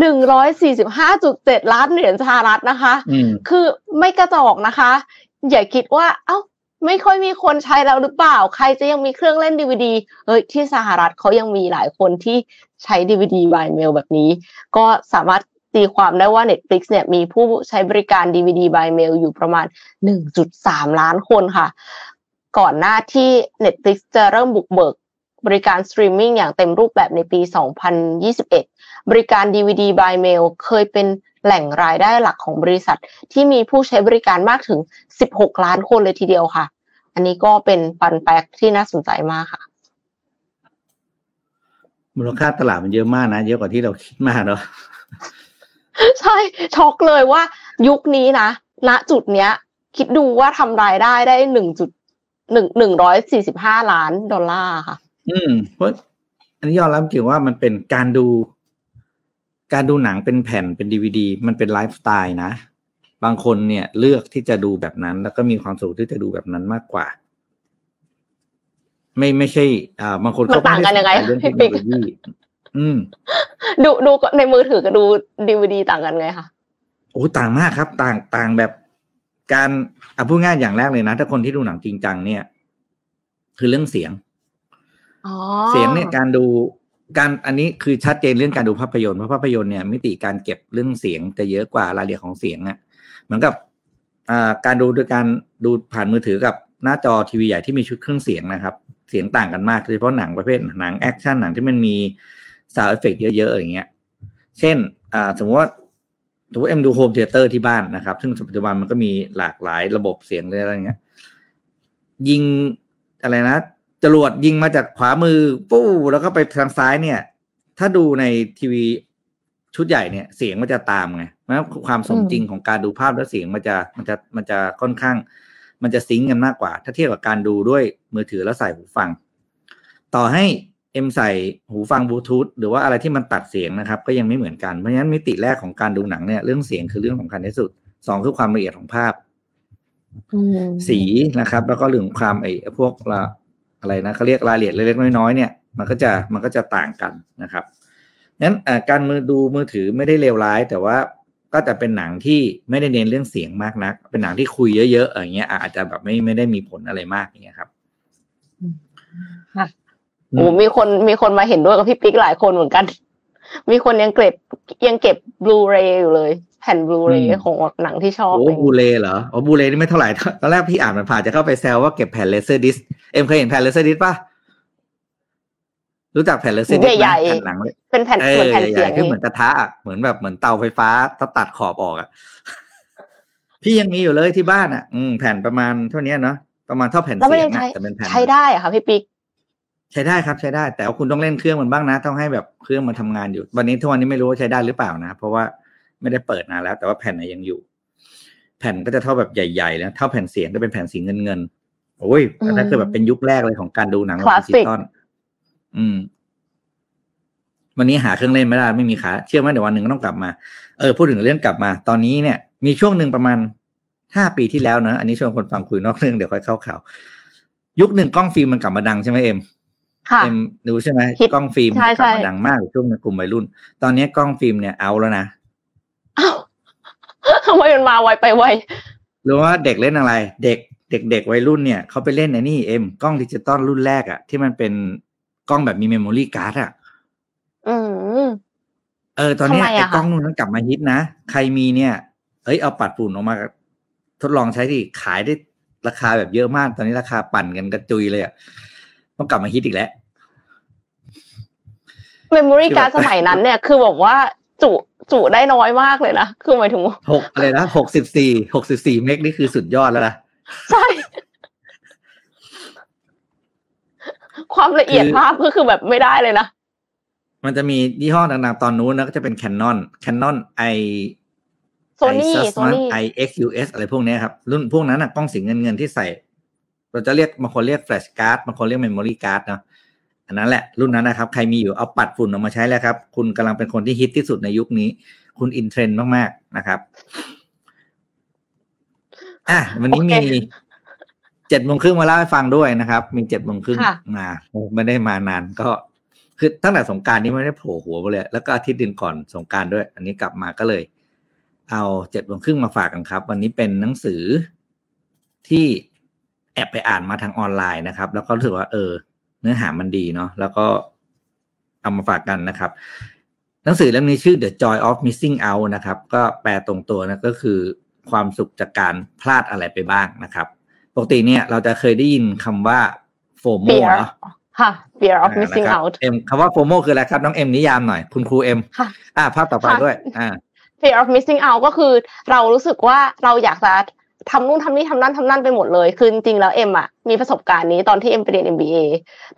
145.7 ล้านเหรียญสหรัฐนะคะอืมคือไม่กระจอกนะคะ อย่าคิดว่า เอ้า ไม่ค่อยมีคนใช้แล้วหรือเปล่า ใครจะยังมีเครื่องเล่นดีวดีเอ้ยที่สหรัฐเขายังมีหลายคนที่ใช้ดีวดี by mail แบบนี้ ก็สามารถ ตีความได้ว่า Netflix เนี่ยมีผู้ใช้บริการ DVD by mail อยู่ประมาณ 1.3 ล้านคนค่ะ ก่อนหน้าที่ Netflix จะเริ่มบุกเบิกบริการสตรีมมิ่งอย่างเต็มรูปแบบในปี 2021 บริการ DVD by mail เคยเป็นแหล่งรายได้หลักของบริษัท ที่มีผู้ใช้บริการมากถึง 16 ล้านคนเลยทีเดียวค่ะ อันนี้ก็เป็น fun fact ที่น่าสนใจมากค่ะ มูลค่าตลาดมันเยอะมากนะ เยอะกว่าที่เราคิดมากเนาะ ใช่ช็อกเลยว่ายุคนี้นะณจุดเนี้ย คิดดูว่าทำรายได้ได้หนึ่งจุดหนึ่งหนึ่งร้อยสี่สิบห้าล้านดอลลาร์ค่ะ อืมเพราะอันนี้ยอมรับจริงว่ามันเป็นการดู การดูหนังเป็นแผ่นเป็นดีวดีมันเป็นไลฟ์สไตล์นะ บางคนเนี่ยเลือกที่จะดูแบบนั้น แล้วก็มีความสุขที่จะดูแบบนั้นมากกว่า ไม่ไม่ใช่ อ่าบางคนมันต่างกันยังไงเรื่องเทคโนโลยี ดูดูในมือถือกับดูดีวดีต่างกันไงคะโอ้ต่างมากครับ ต่างต่างแบบ การอะพูดง่ายอย่างแรกเลยนะ ถ้าคนที่ดูหนังจริงจังเนี่ย คือเรื่องเสียงอ๋อเสียงเนี่ยการดูการอันนี้คือชัดเจนเรื่องการดูภาพยนตร์เพราะภาพยนตร์เนี่ยมิติการเก็บเรื่องเสียงจะเยอะกว่ารายละเอียดของเสียงอะเหมือนกับอ่าการดูโดยการดูผ่านมือถือกับหน้าจอทีวีใหญ่ที่มีชุดเครื่องเสียงนะครับ เสียงต่างกันมากโดยเฉพาะหนังประเภทหนังแอคชั่นหนังที่มันมี sound effect เยอะ ๆ อย่างเงี้ย เช่น อ่า สมมติว่าสมมติเอ็มดู home theater ที่บ้านนะครับ ซึ่งปัจจุบันมันก็มีหลากหลายระบบเสียงเลยอะไรเงี้ย ยิงอะไรนะจรวดยิงมาจากขวามือปู้แล้วก็ไปทางซ้ายเนี่ย ถ้าดูในทีวีชุดใหญ่เนี่ยเสียงมันจะตามไงเพราะฉะนั้นความสมจริงของการดูภาพและเสียงมันจะมันจะมันจะค่อนข้าง มันจะซิงก์กันมากกว่า ถ้าเทียบกับการดูด้วยมือถือแล้วใส่หูฟัง ต่อให้ เอ็มใส่หูฟังบลูทูธหรือว่าอะไรที่มันตัดเสียงนะครับ ก็ยังไม่เหมือนกัน เพราะฉะนั้นมิติแรกของการดูหนังเนี่ยเรื่องเสียงคือเรื่องสำคัญที่สุดสองคือความละเอียดของภาพอืมสีนะครับ แล้วก็เรื่องความไอ้พวกละอะไรนะเขาเรียกรายละเอียดเล็กๆน้อยๆเนี่ยมันก็จะมันก็จะต่างกันนะครับงั้นเอ่อการมือดูมือถือไม่ได้เลวร้าย แต่ว่าก็จะเป็นหนังที่ไม่ได้เน้นเรื่องเสียงมากนัก เป็นหนังที่คุยเยอะๆอย่างเงี้ยอะอาจจะแบบไม่ไม่ได้มีผลอะไรมากอย่างเงี้ยครับค่ะ โอ้มีคนมีคนมาเห็นด้วยกับพี่ปิ๊กหลายคนเหมือนกัน มีคนยังเก็บยังเก็บ Blu-ray อยู่เลย แผ่น Blu-ray อืมของหนังที่ชอบโอ้อะไรอย่างเงี้ย Blu-ray เหรออ๋อ Blu-ray นี่ไม่เท่าไหร่ตอนแรกพี่อ่านมันผ่านจะเข้าไปแซวว่าเก็บแผ่น laser disc เอ็มเคยเห็นแผ่น laser disc ป่ะรู้จักแผ่น laser disc ไหมใหญ่แผ่นหนังเลยๆเป็นแผ่นเอเหมืออนแผ่นใหเสียญ่งๆที่นี่เหมือนกระทะอะเหมือนแบบเหมือนเตาไฟฟ้าถ้าตัดขอบออกอะพี่ยังมีอยู่เลยที่บ้านอะ อืมแผ่นประมาณเท่านี้เนาะประมาณเท่าแผ่นแล้วมันเสียยังงอะใช้แต่เป็นแผ่นใช้ได้เหรอะคะพี่ปิ๊ก ใช้ได้ครับใช้ได้ แต่ว่าคุณต้องเล่นเครื่องมันบ้างนะ ต้องให้แบบเครื่องมันทำงานอยู่ วันนี้ทุกวันนี้ไม่รู้ว่าใช้ได้หรือเปล่านะ เพราะว่าไม่ได้เปิดนานแล้ว แต่ว่าแผ่นน่ะยังอยู่ แผ่นก็จะเท่าแบบใหญ่ๆแล้วเท่าแผ่นเสียงก็เป็นแผ่นสีเงินเงินๆโอ้ยอันนั้นคือแบบเป็นยุคแรกเลยของการดูหนังคลาสดิสิจิกตอลอืม วันนี้หาเครื่องเล่นไม่ได้ไม่มีขาเชื่อไหมเดี๋ยววันหนึ่งก็ต้องกลับมา เออพูดถึงเรื่องกลับมา ตอนนี้เนี่ย มีช่วงหนึ่งประมาณห้าปีที่แล้วนะอันนี้ชวนคนฟังคุยนอกเรื่องเดี๋ยวค่อยเข้าข่าวยุคหนึ่งกล้องฟิล์มมันกลับมาดังใช่ไหมเอ็มค่ะ เอ็มดูใช่ไหมฮิตกล้องฟิล์มใช่กลับใช่มาดังมากในช่วงในกลุ่มวัยรุ่น ตอนนี้กล้องฟิล์มเนี่ยเอาแล้วนะอ้าวทำไมมันมาไวไปไวรู้ว่าเด็กเล่นอะไร เด็กเด็กเด็กวัยรุ่นเนี่ยเขาไปเล่นไอ้นี่เอ็มกล้องดิจิตอลรุ่นแรกอะที่มันเป็นกล้องแบบมี memory card อะอืมเออ ตอนเนี้ยทำไมไอ้อะคะกล้องนู่นนั้นกลับมาฮิตนะ ใครมีเนี่ย เอ้ยเอาปัดฝุ่นออกมา ทดลองใช้ดิขายได้ราคาแบบเยอะมาก ตอนนี้ราคาปั่นกันกระจุยเลยอะ ต้องกลับมาฮิตอีกแล้วคือ memory card แบบสมัยนั้นเนี่ย คือบอกว่าจุจุได้น้อยมากเลยนะ คือหมายถึงว่าหกอะไรนะหกสิบสี่หกสิบสี่ meg นี่คือสุดยอดแล้วนะ ใช่ ความละเอียดคือภาพก็คือแบบไม่ได้เลยนะ มันจะมียี่ห้อดังๆตอนนู้นนะก็จะเป็น Canon Canon i Sony i Sony i IXUS อะไรพวกเนี้ยครับ รุ่นพวกนั้นนะกล้องสีเงินเงินๆที่ใส่ เราจะเรียกบางคนเรียก flash card บางคนเรียก memory card เนาะอันนั้นแหละรุ่นนั้นนะครับ ใครมีอยู่เอาปัดฝุ่นออกมาใช้แล้วครับ คุณกำลังเป็นคนที่ฮิตที่สุดในยุคนี้ คุณอินเทรนด์มากๆนะครับ อะวันนี้มีโอเคเจ็ดโมงครึ่งมาเล่าให้ฟังด้วยนะครับ มีเจ็ดโมงครึ่งค่ะมาไม่ได้มานานก็คือตั้งแต่สงกรารนี้ไม่ได้โผล่หัวมาเลย แล้วก็อาทิตย์เดือนก่อนสงกรารด้วย อันนี้กลับมาก็เลย เอาเจ็ดโมงครึ่งมาฝากกันครับ วันนี้เป็นหนังสือที่ แอบไปอ่านมาทางออนไลน์นะครับ แล้วก็รู้สึกว่า เออ เนื้อหามันดีเนาะแล้วก็เอามาฝากกันนะครับ หนังสือเล่มนี้ชื่อ The Joy of Missing Out นะครับ ก็แปลตรงตัวนะก็คือความสุขจากการพลาดอะไรไปบ้างนะครับ ปกติเนี่ยเราจะเคยได้ยินคำว่าโฟโม fear เนาะค่ะ fear of อ่า missing นะครับ out เอ็มคำว่าโฟโมคืออะไรครับ น้องเอ็มนิยามหน่อย คุณครูเอ็มค่ะอ่าภาพต่อไปค่ะด้วยอ่า fear of missing out ก็คือเรารู้สึกว่าเราอยากจะ ทำนู่นทำนี่ทำนั่นทำนั่นไปหมดเลยคือจริงๆแล้วเอ็มอะมีประสบการณ์นี้ตอนที่เอ็มไปเรียน MBA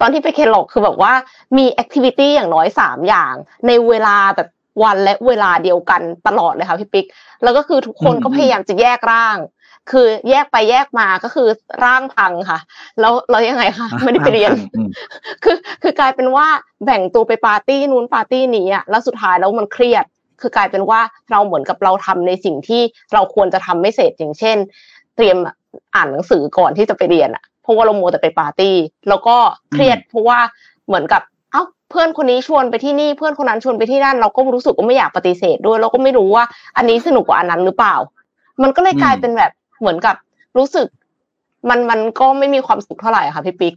ตอนที่ไปเคลอกคือแบบว่ามี activity อย่างน้อยสามอย่าง ในเวลาแบบวันและเวลาเดียวกันตลอดเลยค่ะพี่ปิ๊กแล้วก็คือทุกคนอืมก็พยายามจะแยกร่าง คือแยกไปแยกมาก็คือร่างพังค่ะ แล้วเรายังไงคะไม่ได้ไปเรียนอืมคือคือกลายเป็นว่าแบ่งตัวไปปาร์ตี้นู้นปาร์ตี้นี้อะแล้วสุดท้ายแล้วมันเครียด คือกลายเป็นว่าเราเหมือนกับเราทำในสิ่งที่เราควรจะทำไม่เสร็จอย่างเช่น เตรียมอ่านหนังสือก่อนที่จะไปเรียนอะเพราะว่าเรามัวแต่ไปปาร์ตี้ แล้วก็เครียดเพราะว่าเหมือนกับเอ้าเพื่อนคนนี้ชวนไปที่นี่เพื่อนคนนั้นชวนไปที่นั่น เราก็รู้สึกว่าไม่อยากปฏิเสธด้วยเราก็ไม่รู้ว่า อันนี้สนุกกว่าอันนั้นหรือเปล่า มันก็เลยกลายเป็นแบบเหมือนกับรู้สึก มันมันก็ไม่มีความสุขเท่าไหร่ค่ะพี่ปิ๊ก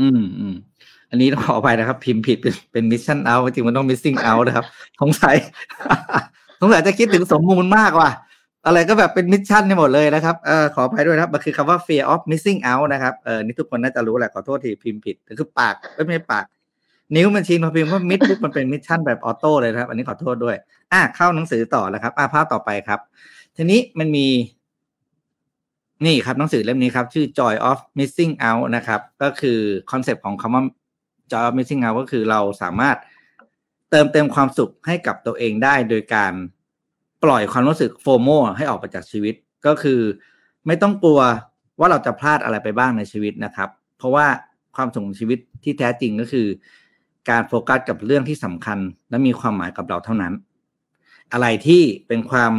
อืมอืม อันนี้ต้องขออภัยนะครับ พิมพ์ผิดเป็นเป็น mission เอาจริงมันต้อง missing out นะครับสงสัยสงสัยจะคิดถึงสมมูลมากว่ะอะไรก็แบบเป็น mission ในหมดเลยนะครับเออขออภัยด้วยนะครับมันคือคำว่า fear of missing out นะครับเออนี่ทุกคนน่าจะรู้แหละขอโทษทีพิมพ์ผิดคือปากไม่ใช่ปาก นิ้วมันชินพอพิมพ์ว่า miss ปุ๊บมันเป็น mission แบบออโต้เลยนะครับ อันนี้ขอโทษด้วย อะเข้าหนังสือต่อแล้วครับ อะภาพต่อไปครับ ทีนี้มันมี นี่ครับหนังสือเล่มนี้ครับ ชื่อ Joy of Missing Out นะครับ ก็คือคอนเซปต์ของคำว่า Joy of Missing Out ก็คือเราสามารถเติมเต็มความสุขให้กับตัวเองได้โดยการปล่อยความรู้สึกโฟโมให้ออกไปจากชีวิตก็คือ ไม่ต้องกลัวว่าเราจะพลาดอะไรไปบ้างในชีวิตนะครับ เพราะว่าความสุขของชีวิตที่แท้จริงก็คือ การโฟกัสกับเรื่องที่สำคัญ และมีความหมายกับเราเท่านั้น อะไรที่เป็นความ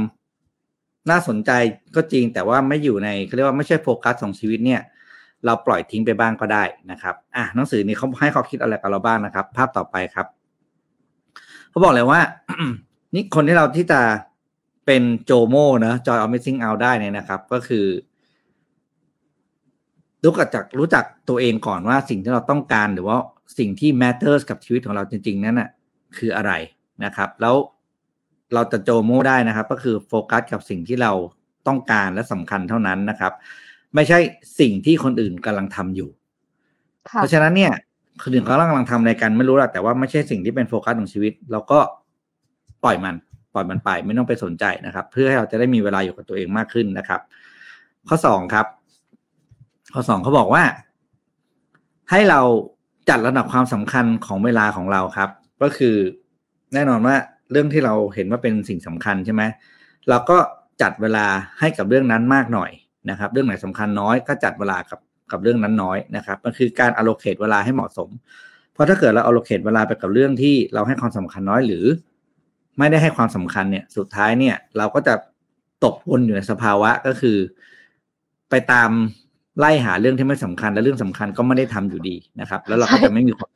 น่าสนใจก็จริงแต่ว่าไม่อยู่ในเขาเรียกว่าไม่ใช่โฟกัสของชีวิตเนี่ย เราปล่อยทิ้งไปบ้างก็ได้นะครับอะหนังสือนี้เขาให้เขาคิดอะไรกับเราบ้างนะครับ ภาพต่อไปครับเขาบอกเลยว่านี่คนที่เราที่จะเป็นโจโมเนะ Joy of Missing Out ได้เนี่ยนะครับ ก็คือรู้จักรู้จักตัวเองก่อนว่าสิ่งที่เราต้องการหรือว่าสิ่งที่ matters กับชีวิตของเราจริง ๆ นั้นน่ะคืออะไรนะครับ แล้วเราจะโจโมได้นะครับ ก็คือโฟกัสกับสิ่งที่เราต้องการและสำคัญเท่านั้นนะครับ ไม่ใช่สิ่งที่คนอื่นกำลังทำอยู่ค่ะเพราะฉะนั้นเนี่ยคนอื่นเขากำลังทำอะไรกันไม่รู้หรอกแต่ว่าไม่ใช่สิ่งที่เป็นโฟกัสของชีวิต เราก็ปล่อยมัน ปล่อยมันไปไม่ต้องไปสนใจนะครับ เพื่อให้เราจะได้มีเวลาอยู่กับตัวเองมากขึ้นนะครับ ข้อสองครับ ข้อสองเขาบอกว่า ให้เราจัดระดับความสำคัญของเวลาของเราครับ ก็คือแน่นอนว่าเรื่องที่เราเห็นว่าเป็นสิ่งสำคัญใช่ไหมเราก็จัดเวลาให้กับเรื่องนั้นมากหน่อย นะครับ เรื่องไหนสำคัญน้อยก็จัดเวลากับกับเรื่องนั้นน้อยนะครับมันคือการ allocate เวลาให้เหมาะสม เพราะถ้าเกิดเรา allocate เวลาไปกับเรื่องที่เราให้ความสำคัญน้อยหรือ ไม่ได้ให้ความสำคัญเนี่ย สุดท้ายเนี่ย เราก็จะตกวนอยู่ในสภาวะก็คือ ไปตามไล่หาเรื่องที่ไม่สำคัญและเรื่องสำคัญก็ไม่ได้ทำอยู่ดีนะครับ แล้วเราก็จะไม่มีความ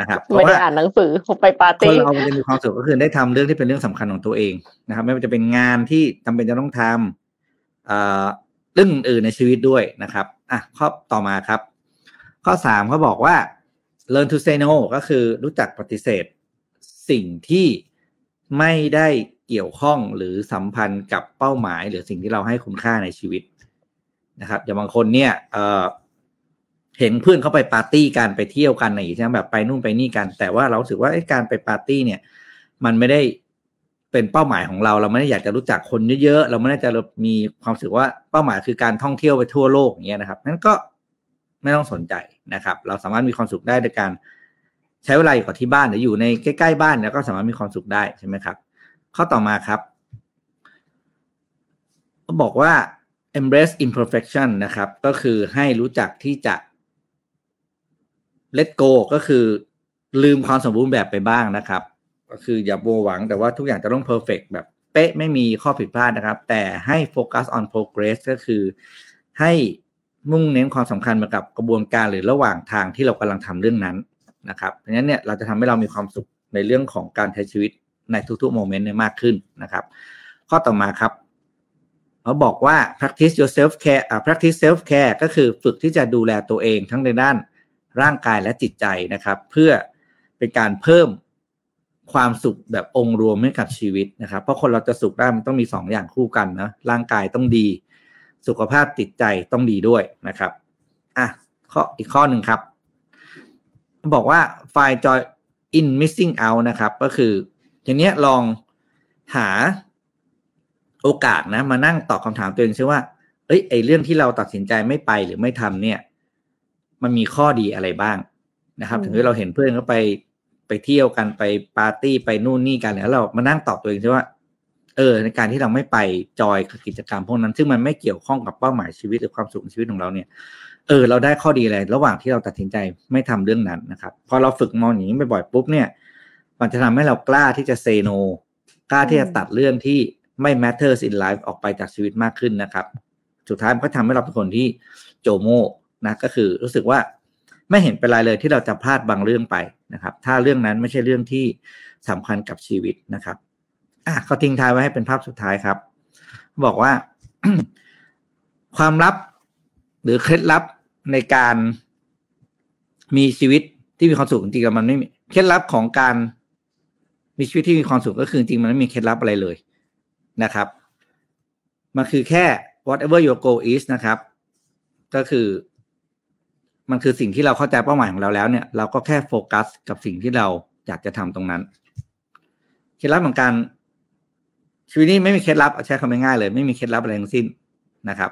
นะครับเพไม่ราะได้ว่าอ่านหนังสือผมไปปาร์คนตี้เราจะมีความสุขก็คือได้ทำเรื่องที่เป็นเรื่องสำคัญของตัวเองนะครับ ไม่ว่าจะเป็นงานที่จำเป็นจะต้องทำ เรื่องอื่นในชีวิตด้วยนะครับอะข้อต่อมาครับ ข้อสามเขาบอกว่า learn to say no ก็คือรู้จักปฏิเสธ สิ่งที่ไม่ได้เกี่ยวข้องหรือสัมพันธ์กับเป้าหมาย หรือสิ่งที่เราให้คุณค่าในชีวิตนะครับอย่างบางคนเนี่ยเออเห็นเพื่อนเขาไปปาร์ตี้กันไปเที่ยวกันอะไรอย่างเงี้ยแบบไปนู่นไปนี่กัน แต่ว่าเราสึกว่าการไปปาร์ตี้เนี่ย มันไม่ได้ เป็นเป้าหมายของเรา เราไม่ได้อยากจะรู้จักคนเยอะๆ เราไม่ได้จะมีความรู้สึกว่าเป้าหมายคือการท่องเที่ยวไปทั่วโลกอย่างเงี้ยนะครับนั้นก็ไม่ต้องสนใจนะครับ เราสามารถมีความสุขได้โดยการใช้เวลาอยู่กับที่บ้านหรืออยู่ในใกล้ๆบ้านแล้วก็สามารถมีความสุขได้ใช่ไหมครับ ข้อต่อมาครับเขาบอกว่า embrace imperfection นะครับ ก็คือให้รู้จักที่จะ let go ก็คือลืมความสมบูรณ์แบบไปบ้างนะครับ ก็คืออย่าโบหวังแต่ว่าทุกอย่างจะต้อง perfect แบบเป๊ะไม่มีข้อผิดพลาดนะครับ แต่ให้ focus on progress ก็คือ ให้มุ่งเน้นความสำคัญมากับกระบวนการหรือระหว่างทางที่เรากำลังทำเรื่องนั้นนะครับ เพราะฉะนั้นเนี่ยเราจะทำให้เรามีความสุขในเรื่องของการใช้ชีวิตในทุกๆโมเมนต์เนี่ยมากขึ้นนะครับ ข้อต่อมาครับเขาบอกว่า practice your self care อ่า practice self care ก็คือฝึกที่จะดูแลตัวเองทั้งในด้านร่างกายและจิตใจนะครับ เพื่อเป็นการเพิ่ม ความสุขแบบองค์รวมให้กับชีวิตนะครับ เพราะคนเราจะสุขได้มันต้องมีสองอย่างคู่กันนะร่างกายต้องดี สุขภาพจิตใจต้องดีด้วยนะครับอะข้ออีกข้อหนึ่งครับ บอกว่า find joy in missing out นะครับ ก็คืออย่างเนี้ยลองหาโอกาสนะ มานั่งตอบคำถามตัวเองใช่ว่าเอ้ยไอเรื่องที่เราตัดสินใจไม่ไปหรือไม่ทำเนี่ย มันมีข้อดีอะไรบ้างนะครับอืมถึงที่เราเห็นเพื่อนเขาไป ไปเที่ยวกันไปปาร์ตี้ไปนู่นนี่กันแล้วเรามานั่งตอบตัวเองใช่ว่า เออ ในการที่เราไม่ไปจอยกับกิจกรรมพวกนั้น ซึ่งมันไม่เกี่ยวข้องกับเป้าหมายชีวิตหรือความสุขในชีวิตของเราเนี่ยเออเราได้ข้อดีอะไรระหว่างที่เราตัดสินใจไม่ทำเรื่องนั้นนะครับ พอเราฝึกมองอย่างนี้บ่อยๆปุ๊บเนี่ย มันจะทำให้เรากล้าที่จะเซโนกล้าที่จะตัดเรื่องที่ไม่ matters in life ออกไปจากชีวิตมากขึ้นนะครับ สุดท้ายมันก็ทำให้เราเป็นคนที่โจโมนะก็คือรู้สึกว่า ไม่เห็นเป็นไรเลยที่เราจะพลาดบางเรื่องไปนะครับ ถ้าเรื่องนั้นไม่ใช่เรื่องที่สำคัญกับชีวิตนะครับอะเขาทิ้งท้ายไว้ให้เป็นภาพสุดท้ายครับ บอกว่า ความลับหรือเคล็ดลับในการมีชีวิตที่มีความสุขจริงๆมันไม่มีเคล็ดลับของการมีชีวิตที่มีความสุขก็คือจริงมันไม่มีเคล็ดลับอะไรเลยนะครับ มันคือแค่ whatever your goal is นะครับ ก็คือ มันคือสิ่งที่เราเข้าใจเป้าหมายของเราแล้วเนี่ยเราก็แค่โฟกัสกับสิ่งที่เราอยากจะทำตรงนั้น เคล็ดลับของการชีวิตนี้ไม่มีเคล็ดลับใช้คำง่ายๆเลย ไม่มีเคล็ดลับอะไรทั้งสิ้นนะครับ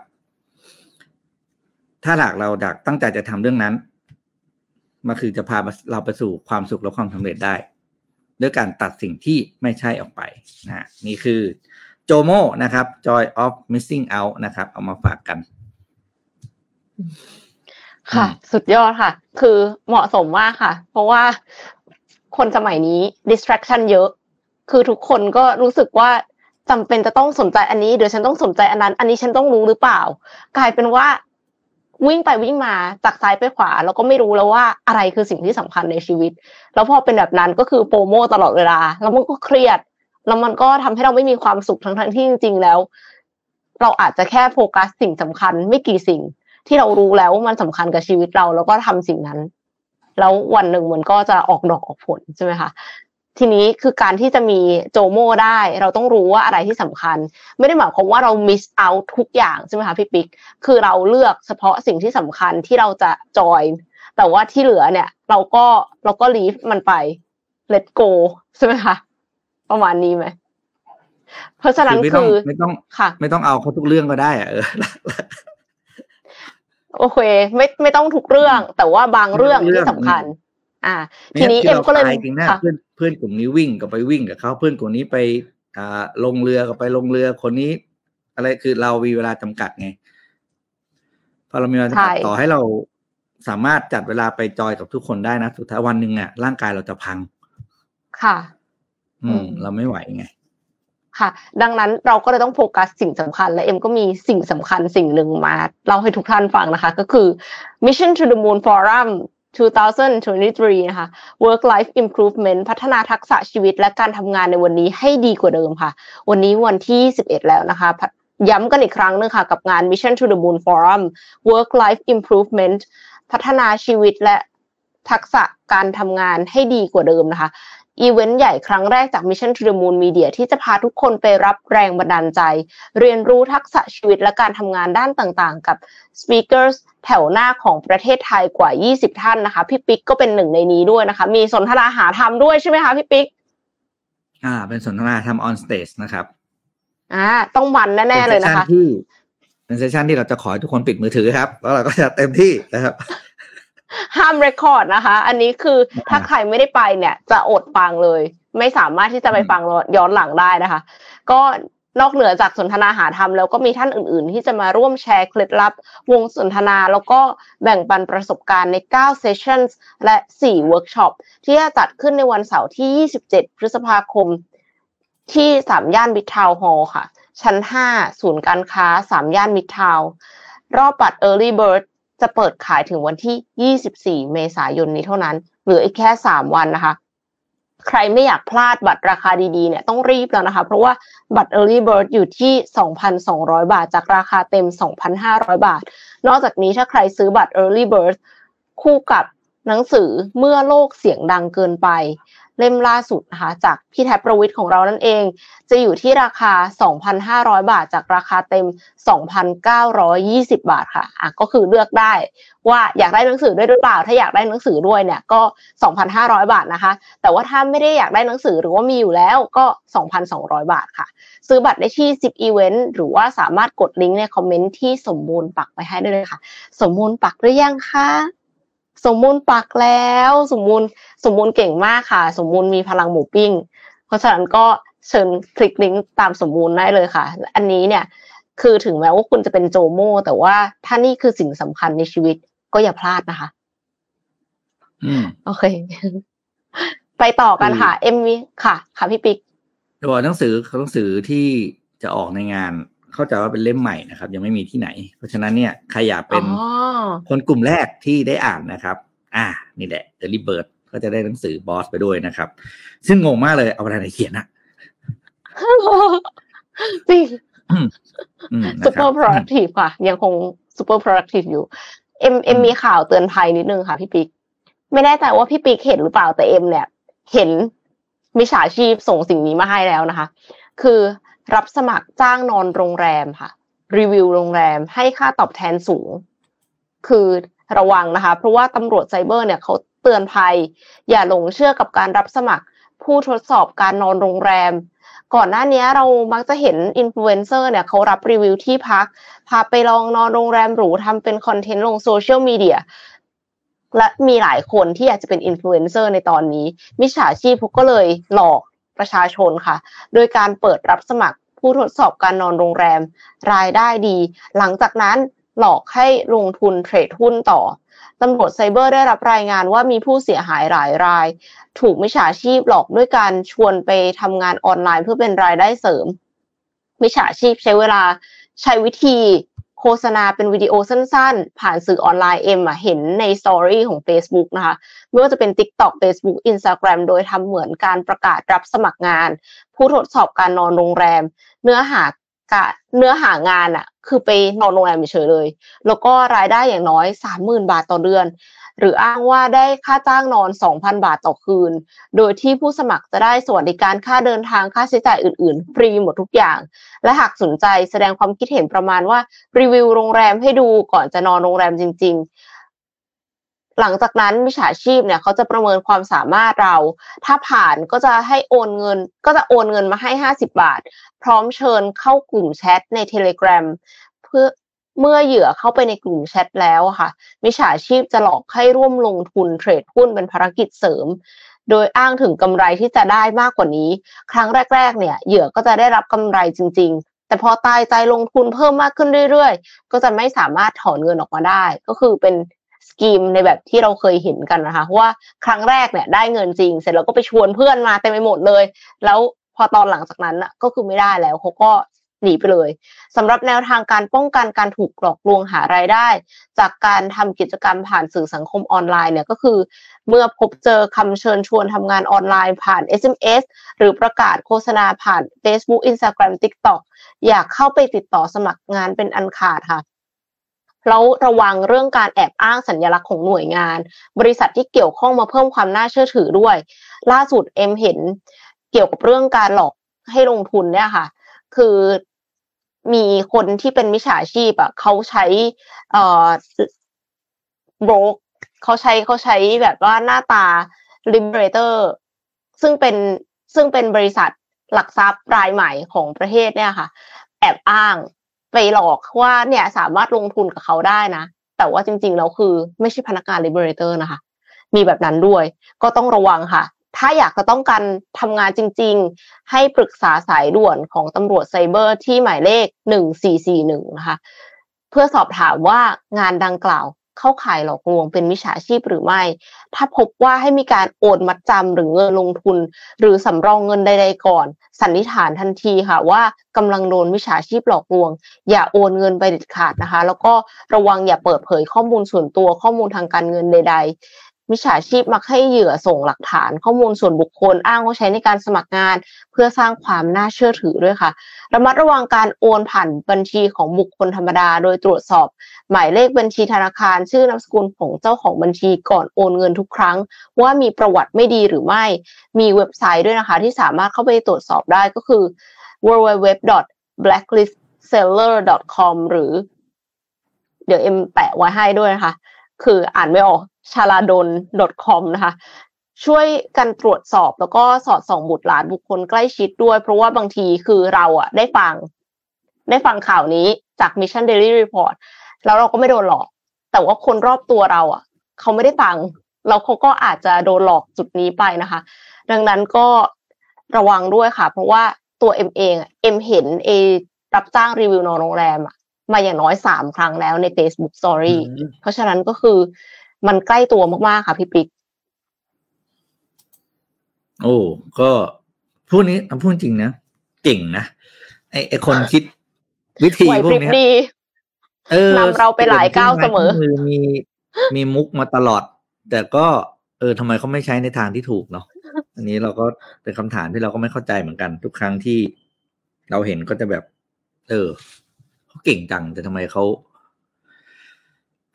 ถ้าหากเราอยากตั้งใจจะทำเรื่องนั้นมันคือจะพาเราไปสู่ความสุขและความสำเร็จได้ ด้วยการตัดสิ่งที่ไม่ใช่ออกไปนะนี่คือโจโมนะครับ joy of missing out นะครับ เอามาฝากกัน ค่ะอืมสุดยอดค่ะ คือเหมาะสมมากค่ะ เพราะว่าคนสมัยนี้ distraction เยอะ คือทุกคนก็รู้สึกว่าจำเป็นจะต้องสนใจอันนี้เดี๋ยวฉันต้องสนใจอันนั้น อันนี้ฉันต้องรู้หรือเปล่า กลายเป็นว่าวิ่งไปวิ่งมาจากซ้ายไปขวา แล้วก็ไม่รู้แล้วว่าอะไรคือสิ่งที่สำคัญในชีวิต แล้วพอเป็นแบบนั้นก็คือโปรโมตลอดเวลา แล้วมันก็เครียด แล้วมันก็ทำให้เราไม่มีความสุขทั้งทั้งๆที่จริง ๆ แล้ว เราอาจจะแค่โฟกัสสิ่งสำคัญไม่กี่สิ่ง ที่เรารู้แล้วว่ามันสำคัญกับชีวิตเรา แล้วก็ทำสิ่งนั้น แล้ววันหนึ่งมันก็จะออกดอกออกผลใช่ไหมคะทีนี้คือการที่จะมีโจโมได้ เราต้องรู้ว่าอะไรที่สำคัญ ไม่ได้หมายความว่าเรา miss out ทุกอย่างใช่ไหมคะพี่ปิ๊กคือเราเลือกเฉพาะสิ่งที่สำคัญที่เราจะจอยแต่ว่าที่เหลือเนี่ย เราก็เราก็ leave มันไป let go ใช่ไหมคะประมาณนี้ไหมเพราะฉะนั้นไม่ต้คืองอไม่ต้องค่ะ ไม่ต้องเอาเขาทุกเรื่องก็ได้อะเออ โอเค ไม่ไม่ต้องทุกเรื่อง แต่ว่าบางเรื่องเรื่องที่สำคัญ อ่า ทีนี้เอ็มก็เลยตายจริงนะเพื่อนเพื่อนกลุ่มนี้วิ่งก็ไปวิ่งกับเขาเพื่อนกลุ่มนี้ไปอ่าลงเรือก็ไปลงเรือคนนี้ อะไรคือเรามีเวลาจำกัดไงพอเรามีเวลาจำกัดต่อให้เราสามารถจัดเวลาไปจอยกับทุกคนได้นะสุดท้ายวันหนึ่งอะร่างกายเราจะพัง ค่ะ อืม เราไม่ไหวไง ค่ะ ดังนั้นเราก็เลยต้องโฟกัสสิ่งสำคัญและเอ็มก็มีสิ่งสำคัญสิ่งหนึ่งมาเล่าให้ทุกท่านฟังนะคะ ก็คือ Mission to the Moon Forum 2023 นะคะ Work Life Improvement พัฒนาทักษะชีวิตและการทำงานในวันนี้ให้ดีกว่าเดิมค่ะ วันนี้วันที่ 11 แล้วนะคะ ย้ำกันอีกครั้งนึงค่ะ กับงาน Mission to the Moon Forum Work Life Improvement พัฒนาชีวิตและทักษะการทำงานให้ดีกว่าเดิมนะคะ อีเวนต์ใหญ่ครั้งแรกจาก Mission to the Moon Media ที่จะพาทุกคนไปรับแรงบันดาลใจ เรียนรู้ทักษะชีวิตและการทำงานด้านต่างๆ กับ speakers แถวหน้าของประเทศไทยกว่า 20 ท่านนะคะ พี่ปิ๊กก็เป็นหนึ่งในนี้ด้วยนะคะ มีสนทนาหาธรรมด้วยใช่ไหมคะพี่ปิ๊กอ่า เป็นสนทนาธรรม on stage นะครับอ่าต้องมันแน่ๆเลยนะคะที่เป็นเซสชันที่เราจะขอให้ทุกคนปิดมือถือครับ แล้วเราก็จะเต็มที่นะครับ ห้ามเรคคอร์ดนะคะ อันนี้คือถ้าใครไม่ได้ไปเนี่ย จะอดฟังเลย ไม่สามารถที่จะไปฟังย้อนหลังได้นะคะ ก็นอกเหนือจากสนทนาหาธรรมแล้วก็มีท่านอื่น ๆ ที่จะมาร่วมแชร์เคล็ดลับ วงสนทนา แล้วก็แบ่งปันประสบการณ์ใน 9 sessions และ 4 workshop ที่จะจัดขึ้นในวันเสาร์ที่ 27 พฤษภาคม ที่3ย่านมิดทาวน์ฮอลล์ค่ะ ชั้น 5 ศูนย์การค้า3ย่านมิดทาวน์รอบบัตร Early Bird จะเปิดขายถึงวันที่ 24 เมษายนนี้เท่านั้น เหลืออีกแค่ 3 วันนะคะ ใครไม่อยากพลาดบัตรราคาดีๆเนี่ยต้องรีบแล้วนะคะ เพราะว่าบัตร Early Bird อยู่ที่ 2,200 บาท จากราคาเต็ม 2,500 บาท นอกจากนี้ถ้าใครซื้อบัตร Early Bird คู่กับหนังสือเมื่อโลกเสียงดังเกินไป เล่มล่าสุดนะคะจากพี่แท็บประวิทย์ของเรานั่นเอง จะอยู่ที่ราคา 2,500 บาท จากราคาเต็ม 2,920 บาทค่ะอะก็คือเลือกได้ว่าอยากได้หนังสือด้วยหรือเปล่า ถ้าอยากได้หนังสือด้วยเนี่ยก็ 2,500 บาทนะคะ แต่ว่าถ้าไม่ได้อยากได้หนังสือหรือว่ามีอยู่แล้วก็ 2,200 บาทค่ะ ซื้อบัตรได้ที่ 10 Event หรือว่าสามารถกดลิงก์ในคอมเมนต์ที่สมบูรณ์ปักไปให้ได้เลยค่ะ สมบูรณ์ปักหรือยังคะ สมมูลปักแล้ว สมมูลสมมูลเก่งมากค่ะ สมมูลมีพลังหมูปิ้ง เพราะฉะนั้นก็เชิญคลิกลิงก์ตามสมมูลได้เลยค่ะ อันนี้เนี่ยคือถึงแม้ว่าคุณจะเป็น JOMO แต่ว่าถ้านี่คือสิ่งสำคัญในชีวิตก็อย่าพลาดนะคะอืมโอเค ไปต่อกันค่ะ เอ็มวีค่ะ ค่ะพี่ปิ๊กตัวหนังสือหนังสือที่จะออกในงาน เข้าใจว่าเป็นเล่มใหม่นะครับ ยังไม่มีที่ไหน เพราะฉะนั้นเนี่ยใครอยากเป็นคนกลุ่มแรกที่ได้อ่านนะครับ อ่า นี่แหละเดลิเบิร์ดก็จะได้หนังสือบอสไปด้วยนะครับ ซึ่งงงมากเลยเอาอะไรเขียนอะจริง super productive ค่ะ ยังคง super productive อยู่ เอ็มเอ็มมีข่าวเตือนภัยนิดนึงค่ะพี่ปิ๊ก ไม่แน่ใจว่าพี่ปิ๊กเห็นหรือเปล่าแต่เอ็มเนี่ย เห็นมิจฉาชีพส่งสิ่งนี้มาให้แล้วนะคะ คือ รับสมัครจ้างนอนโรงแรมค่ะ รีวิวโรงแรมให้ค่าตอบแทนสูง คือระวังนะคะ เพราะว่าตำรวจไซเบอร์เนี่ยเขาเตือนภัย อย่าหลงเชื่อกับการรับสมัคร ผู้ทดสอบการนอนโรงแรม ก่อนหน้านี้เรามักจะเห็นอินฟลูเอนเซอร์เนี่ยเขารับรีวิวที่พัก พาไปลองนอนโรงแรมหรูทำเป็นคอนเทนต์ลงโซเชียลมีเดียและมีหลายคนที่อยากจะเป็นอินฟลูเอนเซอร์ในตอนนี้ มิจฉาชีพพวกก็เลยหลอก ประชาชนค่ะ โดยการเปิดรับสมัครผู้ทดสอบการนอนโรงแรม รายได้ดี หลังจากนั้นหลอกให้ลงทุนเทรดหุ้นต่อตำรวจไซเบอร์ได้รับรายงานว่ามีผู้เสียหายหลายราย ถูกมิจฉาชีพหลอกด้วยการชวนไปทำงานออนไลน์เพื่อเป็นรายได้เสริมมิจฉาชีพใช้เวลาใช้วิธี โฆษณาเป็นวิดีโอสั้นๆ ผ่านสื่อออนไลน์เอ็มอะเห็นในสตอรี่ของ Facebook นะคะไม่ว่าจะเป็น TikTok Facebook Instagram โดยทำเหมือนการประกาศรับสมัครงาน ผู้ทดสอบการนอนโรงแรม เนื้อหากะเนื้อหางานอะคือไปนอนโรงแรมเฉยเลย แล้วก็รายได้อย่างน้อยสามหมื่นบาทต่อเดือน หรืออ้างว่าได้ค่าจ้างนอน 2,000 บาทต่อคืน โดยที่ผู้สมัครจะได้สวัสดิการค่าเดินทางค่าใช้จ่ายอื่น ๆ ฟรีหมดทุกอย่าง และหากสนใจแสดงความคิดเห็นประมาณว่ารีวิวโรงแรมให้ดูก่อนจะนอนโรงแรมจริง ๆหลังจากนั้นมิจฉาชีพเนี่ยเขาจะประเมินความสามารถเรา ถ้าผ่านก็จะให้โอนเงิน ก็จะโอนเงินมาให้ 50 บาท พร้อมเชิญเข้ากลุ่มแชทใน Telegram เพื่อ เมื่อเหยื่อเข้าไปในกลุ่มแชทแล้วค่ะมิจฉาชีพจะหลอกให้ร่วมลงทุนเทรดหุ้นเป็นภารกิจเสริม โดยอ้างถึงกำไรที่จะได้มากกว่านี้ ครั้งแรก ๆ เนี่ยเหยื่อก็จะได้รับกำไรจริง ๆ แต่พอตายใจลงทุนเพิ่มมากขึ้นเรื่อยๆ ก็จะไม่สามารถถอนเงินออกมาได้ ก็คือเป็นสกีมในแบบที่เราเคยเห็นกันนะคะว่าครั้งแรกเนี่ยได้เงินจริง เสร็จแล้วก็ไปชวนเพื่อนมาเต็มไปหมดเลย แล้วพอตอนหลังจากนั้นอะก็คือไม่ได้แล้วเขาก็ หนีไปเลยสำหรับแนวทางการป้องกันการถูกหลอกลวงหารายได้ จากการทำกิจกรรมผ่านสื่อสังคมออนไลน์เนี่ยก็คือ เมื่อพบเจอคำเชิญชวนทำงานออนไลน์ผ่าน SMS หรือประกาศโฆษณาผ่าน Facebook Instagram TikTok อยากเข้าไปติดต่อสมัครงานเป็นอันขาดค่ะแล้วระวังเรื่องการแอบอ้างสัญลักษณ์ของหน่วยงาน บริษัทที่เกี่ยวข้องมาเพิ่มความน่าเชื่อถือด้วย ล่าสุดเอ็มเห็นเกี่ยวกับเรื่องการหลอกให้ลงทุนเนี่ยค่ะ คือมีคนที่เป็นมิจฉาชีพอะเขาใช้เอ่อโบรกเขาใช้เขาใช้แบบว่าหน้าตา Liberator ซึ่งเป็นซึ่งเป็นบริษัทหลักทรัพย์รายใหม่ของประเทศเนี่ยค่ะ แอบอ้างไปหลอกว่าเนี่ยสามารถลงทุนกับเขาได้นะ แต่ว่าจริงๆแล้วคือไม่ใช่พนักงาน Liberator นะคะ มีแบบนั้นด้วย ก็ต้องระวังค่ะ ถ้าอยากจะต้องการทำงานจริง ๆ ให้ปรึกษาสายด่วนของตำรวจไซเบอร์ที่หมายเลข1441นะคะ เพื่อสอบถามว่างานดังกล่าวเข้าข่ายหลอกลวงเป็นมิจฉาชีพหรือไม่ ถ้าพบว่าให้มีการโอนมัดจำหรือเงินลงทุน หรือสำรองเงินใดๆก่อน สันนิษฐานทันทีค่ะว่ากำลังโดนมิจฉาชีพหลอกลวง อย่าโอนเงินไปเด็ดขาดนะคะ แล้วก็ระวังอย่าเปิดเผยข้อมูลส่วนตัวข้อมูลทางการเงินใดๆ มิจฉาชีพมักให้เหยื่อส่งหลักฐานข้อมูลส่วนบุคคลอ้างว่าใช้ในการสมัครงาน เพื่อสร้างความน่าเชื่อถือด้วยค่ะ ระมัดระวังการโอนผ่านบัญชีของบุคคลธรรมดา โดยตรวจสอบ หมายเลขบัญชีธนาคาร ชื่อนามสกุลของเจ้าของบัญชีก่อนโอนเงินทุกครั้ง ว่ามีประวัติไม่ดีหรือไม่ มีเว็บไซต์ด้วยนะคะ ที่สามารถเข้าไปตรวจสอบได้ก็คือ www.blacklistseller.com หรือ เดี๋ยวเอ็มแปะไว้ให้ด้วยนะคะ คืออ่านไม่ออก ชาลาดน .com นะคะ ช่วยกันตรวจสอบแล้วก็สอดส่องบุตรหลานบุคคลใกล้ชิดด้วย เพราะว่าบางทีคือเราอะได้ฟัง ได้ฟังข่าวนี้จาก Mission Daily Report แล้วเราก็ไม่โดนหลอก แต่ว่าคนรอบตัวเราอะเขาไม่ได้ฟังแล้วเขาก็อาจจะโดนหลอกจุดนี้ไปนะคะ ดังนั้นก็ระวังด้วยค่ะ เพราะว่าตัวเอ็มเองเอ็มเห็นเอรับจ้างรีวิวนอนโรงแรมอะมาอย่างน้อยสามครั้งแล้วใน Facebook Story เพราะฉะนั้นก็คือ มันใกล้ตัวมากๆค่ะพี่ปิ๊กโอ้ก็พูดนี้พูดจริงนะเก่งนะไอไอคนคิดวิธีพวกนี้เออนำเราไปหลายก้าวเสมอมีมีมุกมาตลอด แต่ก็เออทำไมเขาไม่ใช้ในทางที่ถูกเนาะอันนี้เราก็เป็นคำถามที่เราก็ไม่เข้าใจเหมือนกัน ทุกครั้งที่เราเห็นก็จะแบบ เออเขาเก่งจังแต่ทำไมเขา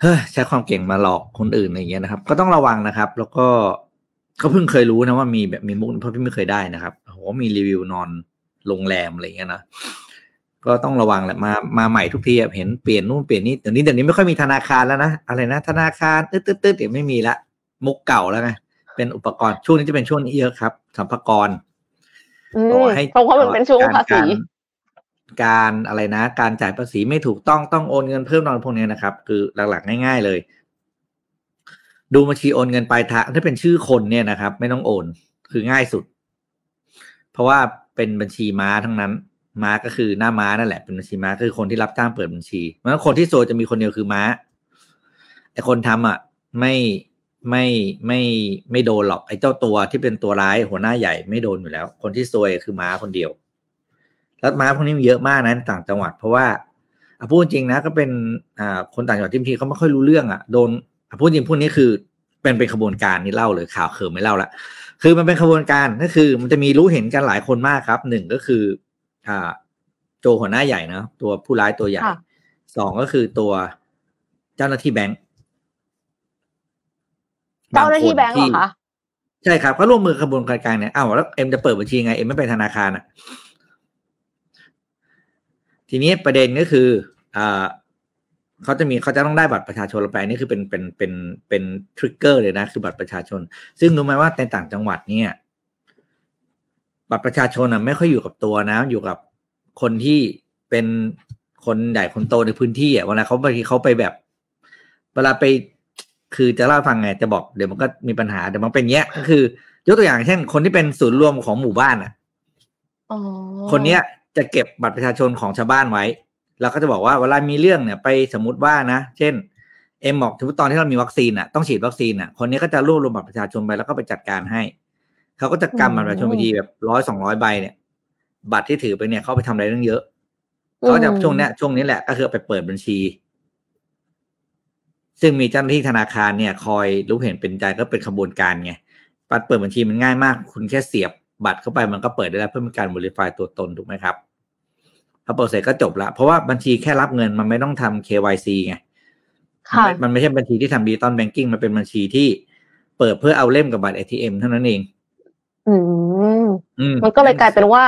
เฮ้ยใช้ความเก่งมาหลอกคนอื่นอะไรเงี้ยนะครับ ก็ต้องระวังนะครับ แล้วก็ก็เพิ่งเคยรู้นะว่ามีแบบมีมุกเพราะพี่ไม่เคยได้นะครับโอ้โหมีรีวิวนอนโรงแรมอะไรเงี้ยนะก็ต้องระวังแหละมามาใหม่ทุกทีเห็นเปลี่ยนนู่นเปลี่ยนนี่เดี๋ยวนี้เดี๋ยวนี้ไม่ค่อยมีธนาคารแล้วนะอะไรนะ ธนาคารตืดตืดตืดเดี๋ยวไม่มีละมุกเก่าแล้วไงเป็นอุปกรณ์ช่วงนี้จะเป็นช่วงนี้เยอะครับสัมภาระเพราะว่ามันเป็นช่วงภาษี การอะไรนะ การจ่ายภาษีไม่ถูกต้องต้องโอนเงินเพิ่มนอนพวกนี้นะครับ คือหลักๆง่าย ๆเลย ดูบัญชีโอนเงินปลายทางถ้าเป็นชื่อคนเนี่ยนะครับ ไม่ต้องโอนคือง่ายสุด เพราะว่าเป็นบัญชีม้าทั้งนั้น ม้าก็คือหน้าม้านั่นแหละเป็นบัญชีม้าคือคนที่รับจ้างเปิดบัญชีเพราะคนที่โซจะมีคนเดียวคือม้าไอคนทำอะ ไม่ไม่ไม่ไม่โดนหรอกไอเจ้าตัวที่เป็นตัวร้ายหัวหน้าใหญ่ไม่โดนอยู่แล้ว คนที่ซวยคือม้าคนเดียว แล้วม้าพวกนี้มีเยอะมากนะต่างจังหวัด เพราะว่าพูดจริงนะก็เป็นอ่าคนต่างจังหวัดที่บางทีเขาไม่ค่อยรู้เรื่องอะโดนพูดจริงพวกนี้คือเป็นเป็นขบวนการนี่เล่าเลยข่าวเขิมไม่เล่าละคือมันเป็นขบวนการก็คือ มันจะมีรู้เห็นกันหลายคนมากครับหนึ่งก็คืออ่าโจหัวหน้าใหญ่นะตัวผู้ร้ายตัวใหญ่สองก็คือตัวเจ้าหน้าที่แบงค์เจ้าหน้าที่แบงค์เหรอคะใช่ครับเขาร่วมมือขบวนการกลางเนี่ยอ้าวแล้วเอ็มจะเปิดบัญชีไงเอ็มไม่ไปธนาคารอะ ทีนี้ประเด็นก็คืออ่าเขาจะมีเขาจะต้องได้บัตรประชาชนเราไปนี่คือเป็นเป็นเป็นเป็นทริกเกอร์เลยนะคือบัตรประชาชน ซึ่งรู้ไหมว่าในต่างจังหวัดเนี่ย บัตรประชาชนอะไม่ค่อยอยู่กับตัวนะ อยู่กับคนที่เป็นคนใหญ่คนโตในพื้นที่อะเวลาเขาบางทีเขาไปแบบ เวลาไปคือจะเล่าให้ฟังไงจะบอกเดี๋ยวมันก็มีปัญหาเดี๋ยวมันเป็นเงี้ยก็คือยกตัวอย่างเช่น คนที่เป็นศูนย์รวมของหมู่บ้านอะอ๋อคนเนี้ย จะเก็บบัตรประชาชนของชาวบ้านไว้แล้วก็จะบอกว่าเวลามีเรื่องเนี่ยไปสมมติว่านะ เช่นเอ็มบอกถึงตอนที่เรามีวัคซีนอะต้องฉีดวัคซีนอะคนนี้ก็จะรวบรวมบัตรประชาชนไปแล้วก็ไปจัดการให้ เขาก็จะกำบัตรประชาชนไปทีแบบร้อยสองร้อยใบเนี่ย บัตรที่ถือไปเนี่ยเขาไปทำอะไรเรื่องเยอะเขาจะช่วงเนี้ยช่วงนี้แหละก็คือไปเปิดบัญชี ซึ่งมีเจ้าหน้าที่ธนาคารเนี่ย คอยรู้เห็นเป็นใจก็เป็นขบวนการไงบัตรเปิดบัญชีมันง่ายมาก คุณแค่เสียบ บัตรเข้าไปมันก็เปิดได้แล้วเพื่อเป็นการ verify ตัวตนถูกไหมครับพอเปิดเสร็จก็จบละเพราะว่าบัญชีแค่รับเงินมันไม่ต้องทำ KYC ไงค่ะมันไม่ใช่บัญชีที่ทำดิจิตอลแบงกิ้งมันเป็นบัญชีที่เปิดเพื่อเอาเล่มกับบัตร ATM เท่านั้นเอง อืมอืมมันก็เลยกลายเป็นว่า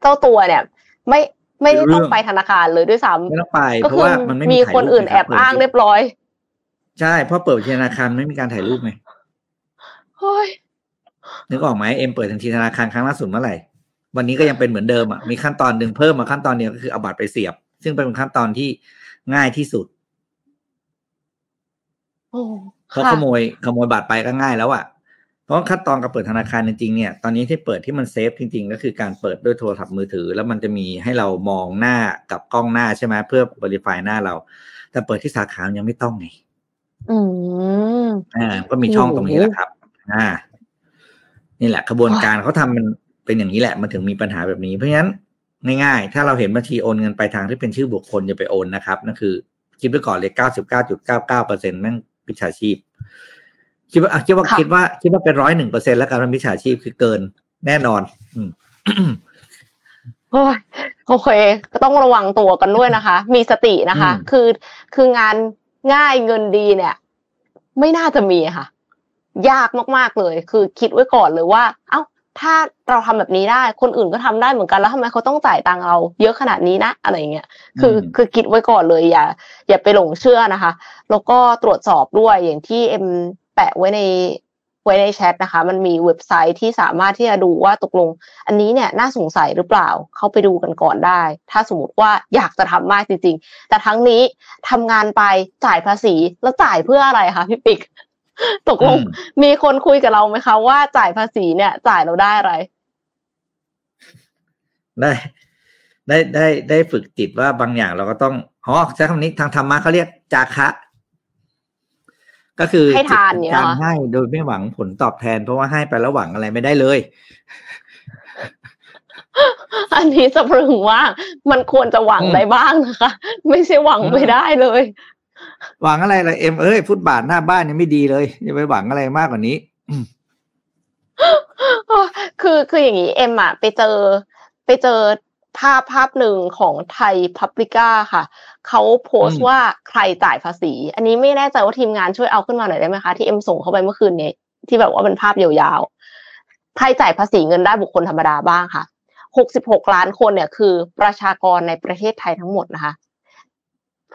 เจ้าตัวเนี่ย ไม่ไม่ได้ต้องเรื่องไปธนาคารเลยด้วยซ้ไม่ต้องไปำก็เพราะคือว่ามันไม่มีมีถ่ายคนรูปอื่นไงแอบครับอ้างเรียบร้อย ใช่เพราะเปิดบัญชีธนาคารไม่มีการถ่ายรูปไงเฮ้ย นึกออกไหมเอ็มเปิดบัญชีธนาคารครั้งล่าสุดเมื่อไหร่ วันนี้ก็ยังเป็นเหมือนเดิมอะมีขั้นตอนหนึ่งเพิ่มมาขั้นตอนเดียวก็คือเอาบัตรไปเสียบ ซึ่งเป็นขั้นตอนที่ง่ายที่สุดโอ้เพราะค่ะขโมยขโมยบัตรไปก็ง่ายแล้วอะเพราะขั้นตอนการเปิดธนาคารจริงๆเนี่ย ตอนนี้ที่เปิดที่มันเซฟจริง ๆ ก็คือการเปิดด้วยโทรศัพท์มือถือ แล้วมันจะมีให้เรามองหน้ากับกล้องหน้าใช่ไหมเพื่อ verify หน้าเรา แต่เปิดที่สาขายังไม่ต้องไง อืมอ่า ก็มีช่องตรงนี้แหละครับ อ่า นี่แหละกระบวนการเขาทำมันเป็นอย่างนี้แหละมันถึงมีปัญหาแบบนี้ เพราะฉะนั้นง่ายๆ ถ้าเราเห็นบัญชีโอนเงินไปทางที่เป็นชื่อบุคคลอย่าไปโอนนะครับนั่นคือ คิดไว้ก่อนเลยเก้าสิบเก้าจุดเก้าเก้าเปอร์เซ็นต์แม่งมิจฉาชีพ คิดว่าอะคิดว่าค่ะคิดว่าคิดว่าเป็นร้อยหนึ่งเปอร์เซ็นแล้วกันว่ามิจฉาชีพคือเกินแน่นอน อืมโอ้ยโอเค ก็ต้องระวังตัวกันด้วยนะคะ มีสตินะคะอืมคือคืองานง่ายเงินดีเนี่ย ไม่น่าจะมีค่ะ ยากมากๆเลย คือคิดไว้ก่อนเลยว่า เอ้า ถ้าเราทำแบบนี้ได้ คนอื่นก็ทำได้เหมือนกันแล้วทำไมเขาต้องจ่ายตังค์เรา เยอะขนาดนี้นะอะไรอย่างเงี้ย คืออมคือคิดไว้ก่อนเลยอย่า อย่าไปหลงเชื่อนะคะ แล้วก็ตรวจสอบด้วยอย่างที่เอ็มแปะไว้ในไว้ในแชทนะคะ มันมีเว็บไซต์ที่สามารถที่จะดูว่าตกลง อันนี้เนี่ยน่าสงสัยหรือเปล่า เข้าไปดูกันก่อนได้ ถ้าสมมติว่าอยากจะทำมากจริง ๆ แต่ทั้งนี้ทำงานไปจ่ายภาษีแล้วจ่ายเพื่ออะไรคะพี่ปิ๊ก ตกลงอืมมีคนคุยกับเราไหมคะว่าจ่ายภาษีเนี่ยจ่ายเราได้อะไร ได้ได้ได้ได้ฝึกจิตว่าบางอย่างเราก็ต้องอ๋อใช้คำนี้ทางธรรมะเขาเรียกจาคะ ก็คือให้ทานจิตเนี่ยการเหรอให้โดยไม่หวังผลตอบแทน เพราะว่าให้ไปแล้วหวังอะไรไม่ได้เลย อันนี้สะพรึงว่ามันควรจะหวังอืมได้บ้างนะคะ ไม่ใช่หวังอืมไม่ได้เลย หวังอะไรล่ะเอ็มเอ้ยฟุตบาทหน้าบ้านยังไม่ดีเลยอย่าไปหวังอะไรมากกว่านี้คือคืออย่างนี้เอ็มอะไปเจอไปเจอภาพภาพหนึ่งของไทยพับลิก้าค่ะ เขาโพสอืต์มว่าใครจ่ายภาษี อันนี้ไม่แน่ใจว่าทีมงานช่วยเอาขึ้นมาหน่อยได้ไหมคะที่เอ็มส่งเข้าไปเมื่อคืนนี้ที่แบบว่าเป็นภาพยาวๆใครจ่ายภาษีเงินได้บุคคลธรรมดาบ้างค่ะ66ล้านคนเนี่ยคือประชากรในประเทศไทยทั้งหมดนะคะ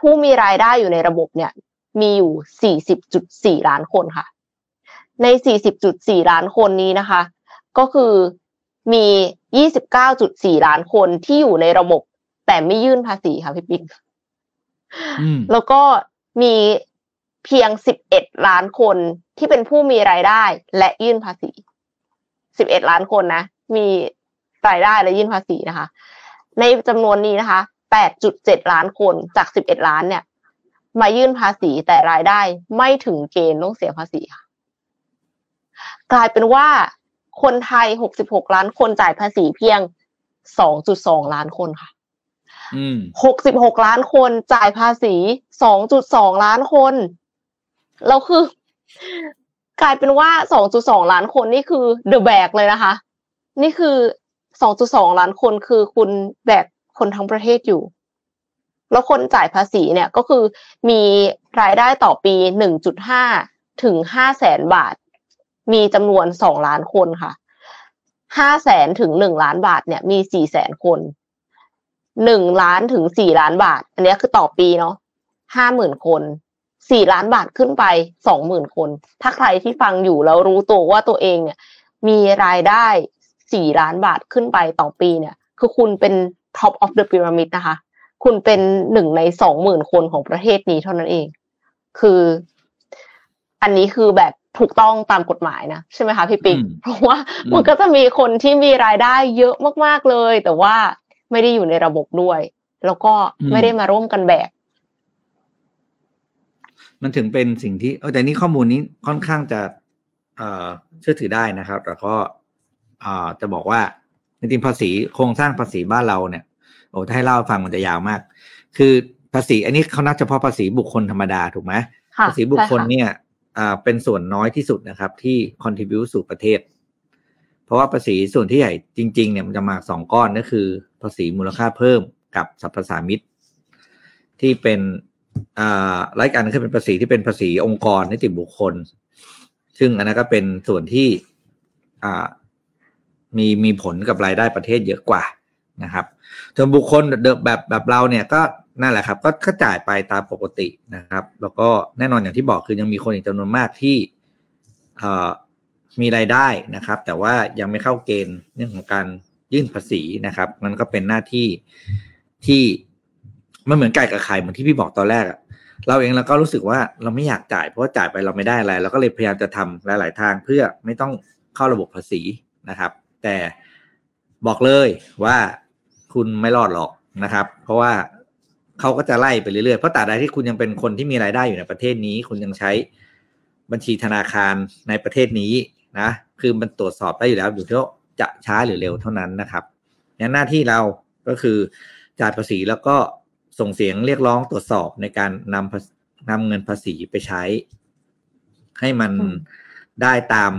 ผู้มีรายได้อยู่ในระบบเนี่ย มีอยู่ 40.4 ล้านคนค่ะ ใน 40.4 ล้านคนนี้นะคะ ก็คือมี 29.4 ล้านคนที่อยู่ในระบบ แต่ไม่ยื่นภาษีค่ะพี่ปิ๊กอืมแล้วก็มีเพียง 11 ล้านคนที่เป็นผู้มีรายได้ และยื่นภาษี 11 ล้านคนนะ มีรายได้และยื่นภาษีนะคะ ในจำนวนนี้นะคะ 8.7 ล้านคนจาก 11 ล้านเนี่ย มายื่นภาษีแต่รายได้ไม่ถึงเกณฑ์ต้องเสียภาษีค่ะ กลายเป็นว่าคนไทย 66 ล้านคนจ่ายภาษีเพียง 2.2 ล้านคนค่ะอืมหกสิบหกล้านคนจ่ายภาษีสองจุดสองล้านคนแล้วคือกลายเป็นว่าสองจุดสองล้านคนนี่คือเดอะแบกเลยนะคะ นี่คือสองจุดสองล้านคนคือคุณแบก คนทั้งประเทศอยู่ แล้วคนจ่ายภาษีเนี่ยก็คือมีรายได้ต่อปีหนึ่งจุดห้าถึงห้าแสนบาท มีจำนวนสองล้านคนค่ะห้าแสนถึงหนึ่งล้านบาทเนี่ยมีสี่แสนคนหนึ่งล้านถึงสี่ล้านบาท อันนี้คือต่อปีเนาะห้าหมื่นคนสี่ล้านบาทขึ้นไปสองหมื่นคน ถ้าใครที่ฟังอยู่แล้วรู้ตัวว่าตัวเองเนี่ย มีรายได้สี่ล้านบาทขึ้นไปต่อปีเนี่ย คือคุณเป็น top of the pyramid นะคะคุณคุณเป็นหนึ่งในสองหมื่นคนของประเทศนี้เท่านั้นเอง คือ อันนี้คือแบบถูกต้องตามกฎหมายนะ ใช่ไหมคะพี่ปิ๊กอืมเพราะว่าอืมมันก็จะมีคนที่มีรายได้เยอะมากๆเลย แต่ว่าไม่ได้อยู่ในระบบด้วย แล้วก็ไม่ได้มาร่วมกันแบกมันถึงเป็นสิ่งที่เออแต่นี่ข้อมูลนี้ค่อนข้างจะเอ่อเชื่อถือได้นะครับแล้วก็เอ่อจะบอกว่า จริงๆภาษีโครงสร้างภาษีบ้านเราเนี่ยโอ้ถ้าให้เล่าให้ฟังมันจะยาวมาก คือภาษีอันนี้เขานับเฉพาะภาษีบุคคลธรรมดาถูกไหมค่ะภาษีบุคคลใช่ะเนี่ยอ่าเป็นส่วนน้อยที่สุดนะครับ ที่ contribute สู่ประเทศ เพราะว่าภาษีส่วนที่ใหญ่จริง ๆ เนี่ยมันจะมาสองก้อนก็คือ ภาษีมูลค่าเพิ่มกับสรรพสามิตที่เป็นอ่ารายการนึงคือเป็นภาษีที่เป็นภาษีองค์กรนิติบุคคล ซึ่งอันนั้นก็เป็นส่วนที่อ่า มีมีผลกับรายได้ประเทศเยอะกว่านะครับส่วนบุคคลเดแบบแบบเราเนี่ยก็นั่นแหละครับก็ก็จ่ายไปตามปกตินะครับ แล้วก็แน่นอนอย่างที่บอกคือยังมีคนอีกจำนวนมากที่เอ่อมีรายได้นะครับ แต่ว่ายังไม่เข้าเกณฑ์เรื่องของการยื่นภาษีนะครับมันก็เป็นหน้าที่ที่มันเหมือนไก่กับไข่เหมือนที่พี่บอกตอนแรกอะเราเองเราก็รู้สึกว่าเราไม่อยากจ่ายเพราะว่าจ่ายไปเราไม่ได้อะไรเราก็เลยพยายามจะทำหลาย ๆ ทางเพื่อไม่ต้องเข้าระบบภาษีนะครับ แต่บอกเลยว่าคุณไม่รอดหรอกนะครับ เพราะว่าเขาก็จะไล่ไปเรื่อยๆ เพราะตราบใดที่คุณยังเป็นคนที่มีรายได้อยู่ในประเทศนี้ คุณยังใช้บัญชีธนาคารในประเทศนี้นะคือมันตรวจสอบได้อยู่แล้วอยู่ที่ว่าจะช้าหรือเร็วเท่านั้นนะครับงั้นหน้าที่เราก็คือจ่ายภาษีแล้วก็ส่งเสียงเรียกร้องตรวจสอบในการนำภาษนำเงินภาษีไปใช้ ให้มันอืมได้ตาม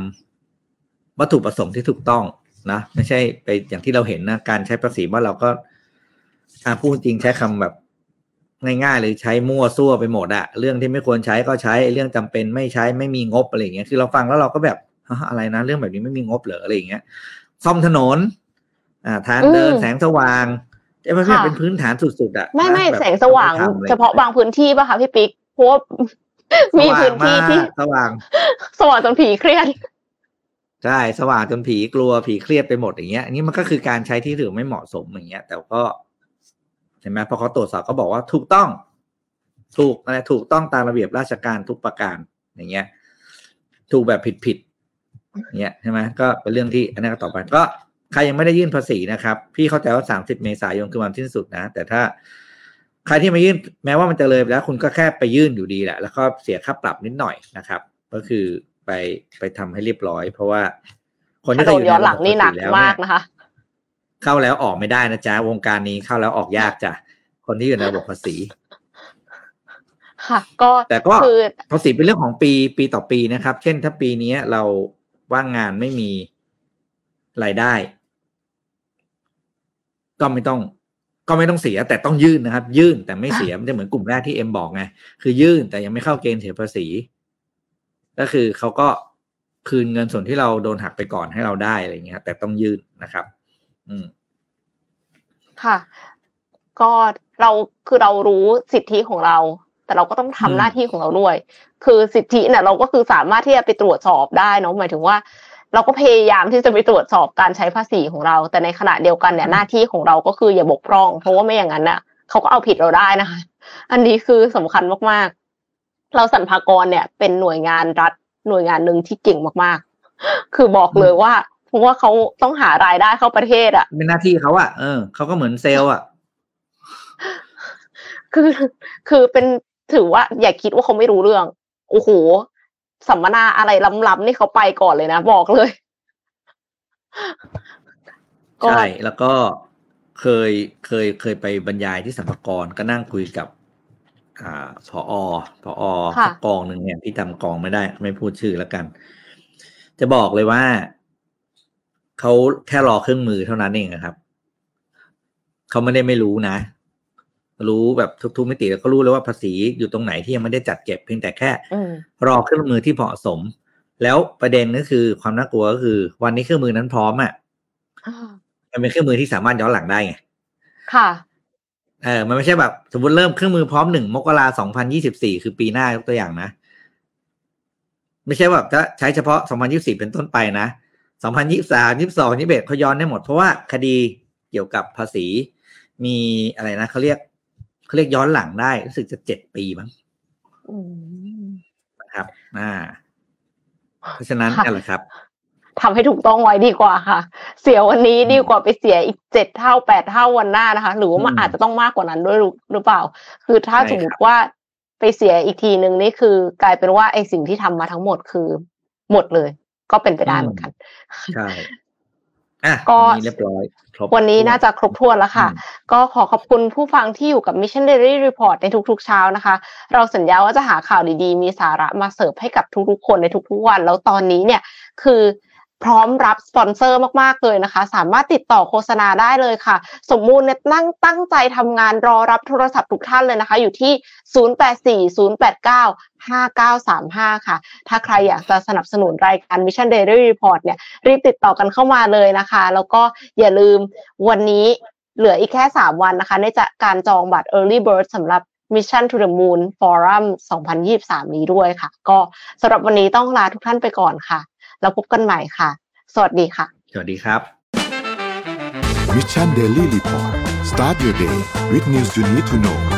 วัตถุประสงค์ที่ถูกต้อง นะไม่ใช่ไปอย่างที่เราเห็นนะการใช้ภาษีว่านเราก็อ่าพูดจริงใช้คำแบบง่ายๆเลยใช้มั่วซั่วไปหมดอะเรื่องที่ไม่ควรใช้ก็ใช้เรื่องจำเป็นไม่ใช้ไม่มีงบอะไรอย่างเงี้ยคือเราฟังแล้วเราก็แบบฮะอะไรนะเรื่องแบบนี้ไม่มีงบเหรออะไรอย่างเงี้ยซ่อมถนน อ่าทางเดินอืมแสงสว่างไอ้ประเภทค่ะเป็นพื้นฐานสุดๆอะไม่นะไม่บบแสงสว่างไม่ทำลยเฉพาะบางพื้นที่ป่ะคะพี่ปิ๊กเพราะว่ามีพื้นที่ที่สว่าง สว่างจนผีเครียด ใช่สว่างจนผีกลัวผีเครียดไปหมดอย่างเงี้ยอันนี้มันก็คือการใช้ที่ถือไม่เหมาะสมอย่างเงี้ย แต่ก็เห็นไหมพอเขาตรวจสอบก็บอกว่าถูกต้อง ถูกอะไรถูกต้องตามระเบียบราชการทุกประการอย่างเงี้ย ถูกแบบผิดผิดเงี้ยใช่ไหมก็เป็นเรื่องที่อันนี้ก็ต่อไปก็ใครยังไม่ได้ยื่นภาษีนะครับ พี่เข้าใจว่าสามสิบเมษายนคือวันสิ้นสุดนะ แต่ถ้าใครที่มายื่นแม้ว่ามันจะเลยไปแล้ว คุณก็แค่ไปยื่นอยู่ดีแหละ แล้วก็เสียค่าปรับนิดหน่อยนะครับ ก็คือ ไปไปทำให้เรียบร้อย เพราะว่า คนถที่นเขานอยู่ย้อนในหลังนี่หนักระบบภษีแล้วมากเนี่ยนะคะ เข้าแล้วออกไม่ได้นะจ๊ะวงการนี้เข้าแล้วออกยากจ้ะคนที่อยู่ในระบบภาษีค่ะ ก็แต่ก็คือภาษีเป็นเรื่องของปีปีต่อปีนะครับ เช่นถ้าปีนี้เราว่างงานไม่มีรายได้ ก็ไม่ต้อง ก็ไม่ต้องเสีย แต่ต้องยื่นนะครับ ยื่นแต่ไม่เสียมันจะเหมือนกลุ่มแรกที่เอ็มบอกไงคือยื่นแต่ยังไม่เข้าเกณฑ์เสียภาษี ก็คือเขาก็คืนเงินส่วนที่เราโดนหักไปก่อนให้เราได้อะไรเงี้ยแต่ต้องยื่นนะครับ อืม ค่ะ ก็เราคือเรารู้สิทธิของเรา แต่เราก็ต้องทำอืมหน้าที่ของเราด้วย คือสิทธิเนี่ยเราก็คือสามารถที่จะไปตรวจสอบได้เนาะหมายถึงว่า เราก็พยายามที่จะไปตรวจสอบการใช้ภาษีของเรา แต่ในขณะเดียวกันเนี่ยหน้าที่ของเราก็คืออย่าบกพร่อง เพราะว่าไม่อย่างนั้นน่ะเขาก็เอาผิดเราได้นะคะ อันนี้คือสำคัญมากๆ เราสรรพากรเนี่ย เป็นหน่วยงานรัฐหน่วยงานหนึ่งที่เก่งมากๆ คือบอกเลยว่าเพราะว่าเขาต้องหารายได้เข้าประเทศอะเป็นหน้าที่เขาอะเออเขาก็เหมือนเซลล์อะคือคือเป็นถือว่า อย่าคิดว่าเขาไม่รู้เรื่องโอ้โหสัมมนาอะไรล้ำๆนี่เขาไปก่อนเลยนะบอกเลยก็ใช่แล้วก็เคยเคยเคยไปบรรยายที่สัมภากรก็นั่งคุยกับ อ่าพอพอค่ะสักกองหนึ่งเนี่ยที่จำกองไม่ได้ ไม่พูดชื่อแล้วกัน จะบอกเลยว่าเขาแค่รอเครื่องมือเท่านั้นเองนะครับเขาไม่ได้ไม่รู้นะ รู้แบบทุกๆมิติแล้วก็รู้แล้วว่าภาษีอยู่ตรงไหนที่ยังไม่ได้จัดเก็บเพียงแต่แค่อืมรอเครื่องมือที่เหมาะสม แล้วประเด็นก็คือความน่ากลัวก็คือ วันนี้เครื่องมือนั้นพร้อมอะอ่ามันเป็นเครื่องมือที่สามารถย้อนหลังได้ไงค่ะ เออมันไม่ใช่แบบ สมมติเริ่มเครื่องมือพร้อมหนึ่งมกราสองพันยี่สิบสี่คือปีหน้ายกตัวอย่างนะ ไม่ใช่แบบจะใช้เฉพาะสองพันยี่สิบเป็นต้นไปนะสองพันยี่สามยี่สองยี่เบเขาย้อนได้หมด เพราะว่าคดีเกี่ยวกับภาษี มีอะไรนะเขาเรียกเขาเรียกย้อนหลังได้รู้สึกจะเจ็ดปีมั้งอืมนะครับ อ่า เพราะฉะนั้นค่ะนั่นแหละครับ ทำให้ถูกต้องไว้ดีกว่าค่ะ เสียวันนี้ดีกว่าไปเสียอีกเจ็ดเท่าแปดเท่าวันหน้านะคะ หรือว่ามันอืมอาจจะต้องมากกว่านั้นด้วยหรือหรือเปล่า คือถ้าใช่สมมติว่าไปเสียอีกทีหนึ่งนี่คือกลายเป็นว่าไอ้สิ่งที่ทำมาทั้งหมดคือ หมดเลย ก็เป็นไปได้เหมือนกันใช่อะก็วันนี้เรียบร้อยครบวันนี้น่าจะครบถ้วนแล้วค่ะอืมก็ขอขอบคุณผู้ฟังที่อยู่กับ Mission Daily Report ในทุกๆเช้านะคะ เราสัญญาว่าจะหาข่าวดีๆ มีสาระมาเสิร์ฟให้กับทุกๆคนในทุกๆวัน แล้วตอนนี้เนี่ย คือ พร้อมรับสปอนเซอร์มากๆเลยนะคะ สามารถติดต่อโฆษณาได้เลยค่ะ สมมูลเนี่ยนั่งตั้งใจทำงานรอรับโทรศัพท์ทุกท่านเลยนะคะ อยู่ที่ 0840895935 ค่ะ ถ้าใครอยากจะสนับสนุนรายการ Mission Daily Report เนี่ย รีบติดต่อกันเข้ามาเลยนะคะ แล้วก็อย่าลืมวันนี้เหลืออีกแค่ 3 วันนะคะ ในจะการจองบัตร Early Bird สำหรับ Mission to the Moon Forum 2023 นี้ด้วยค่ะ ก็สำหรับวันนี้ต้องลาทุกท่านไปก่อนค่ะ แล้วพบกันใหม่ค่ะ สวัสดีค่ะ สวัสดีครับ Mission Daily Report start your day with news you need to know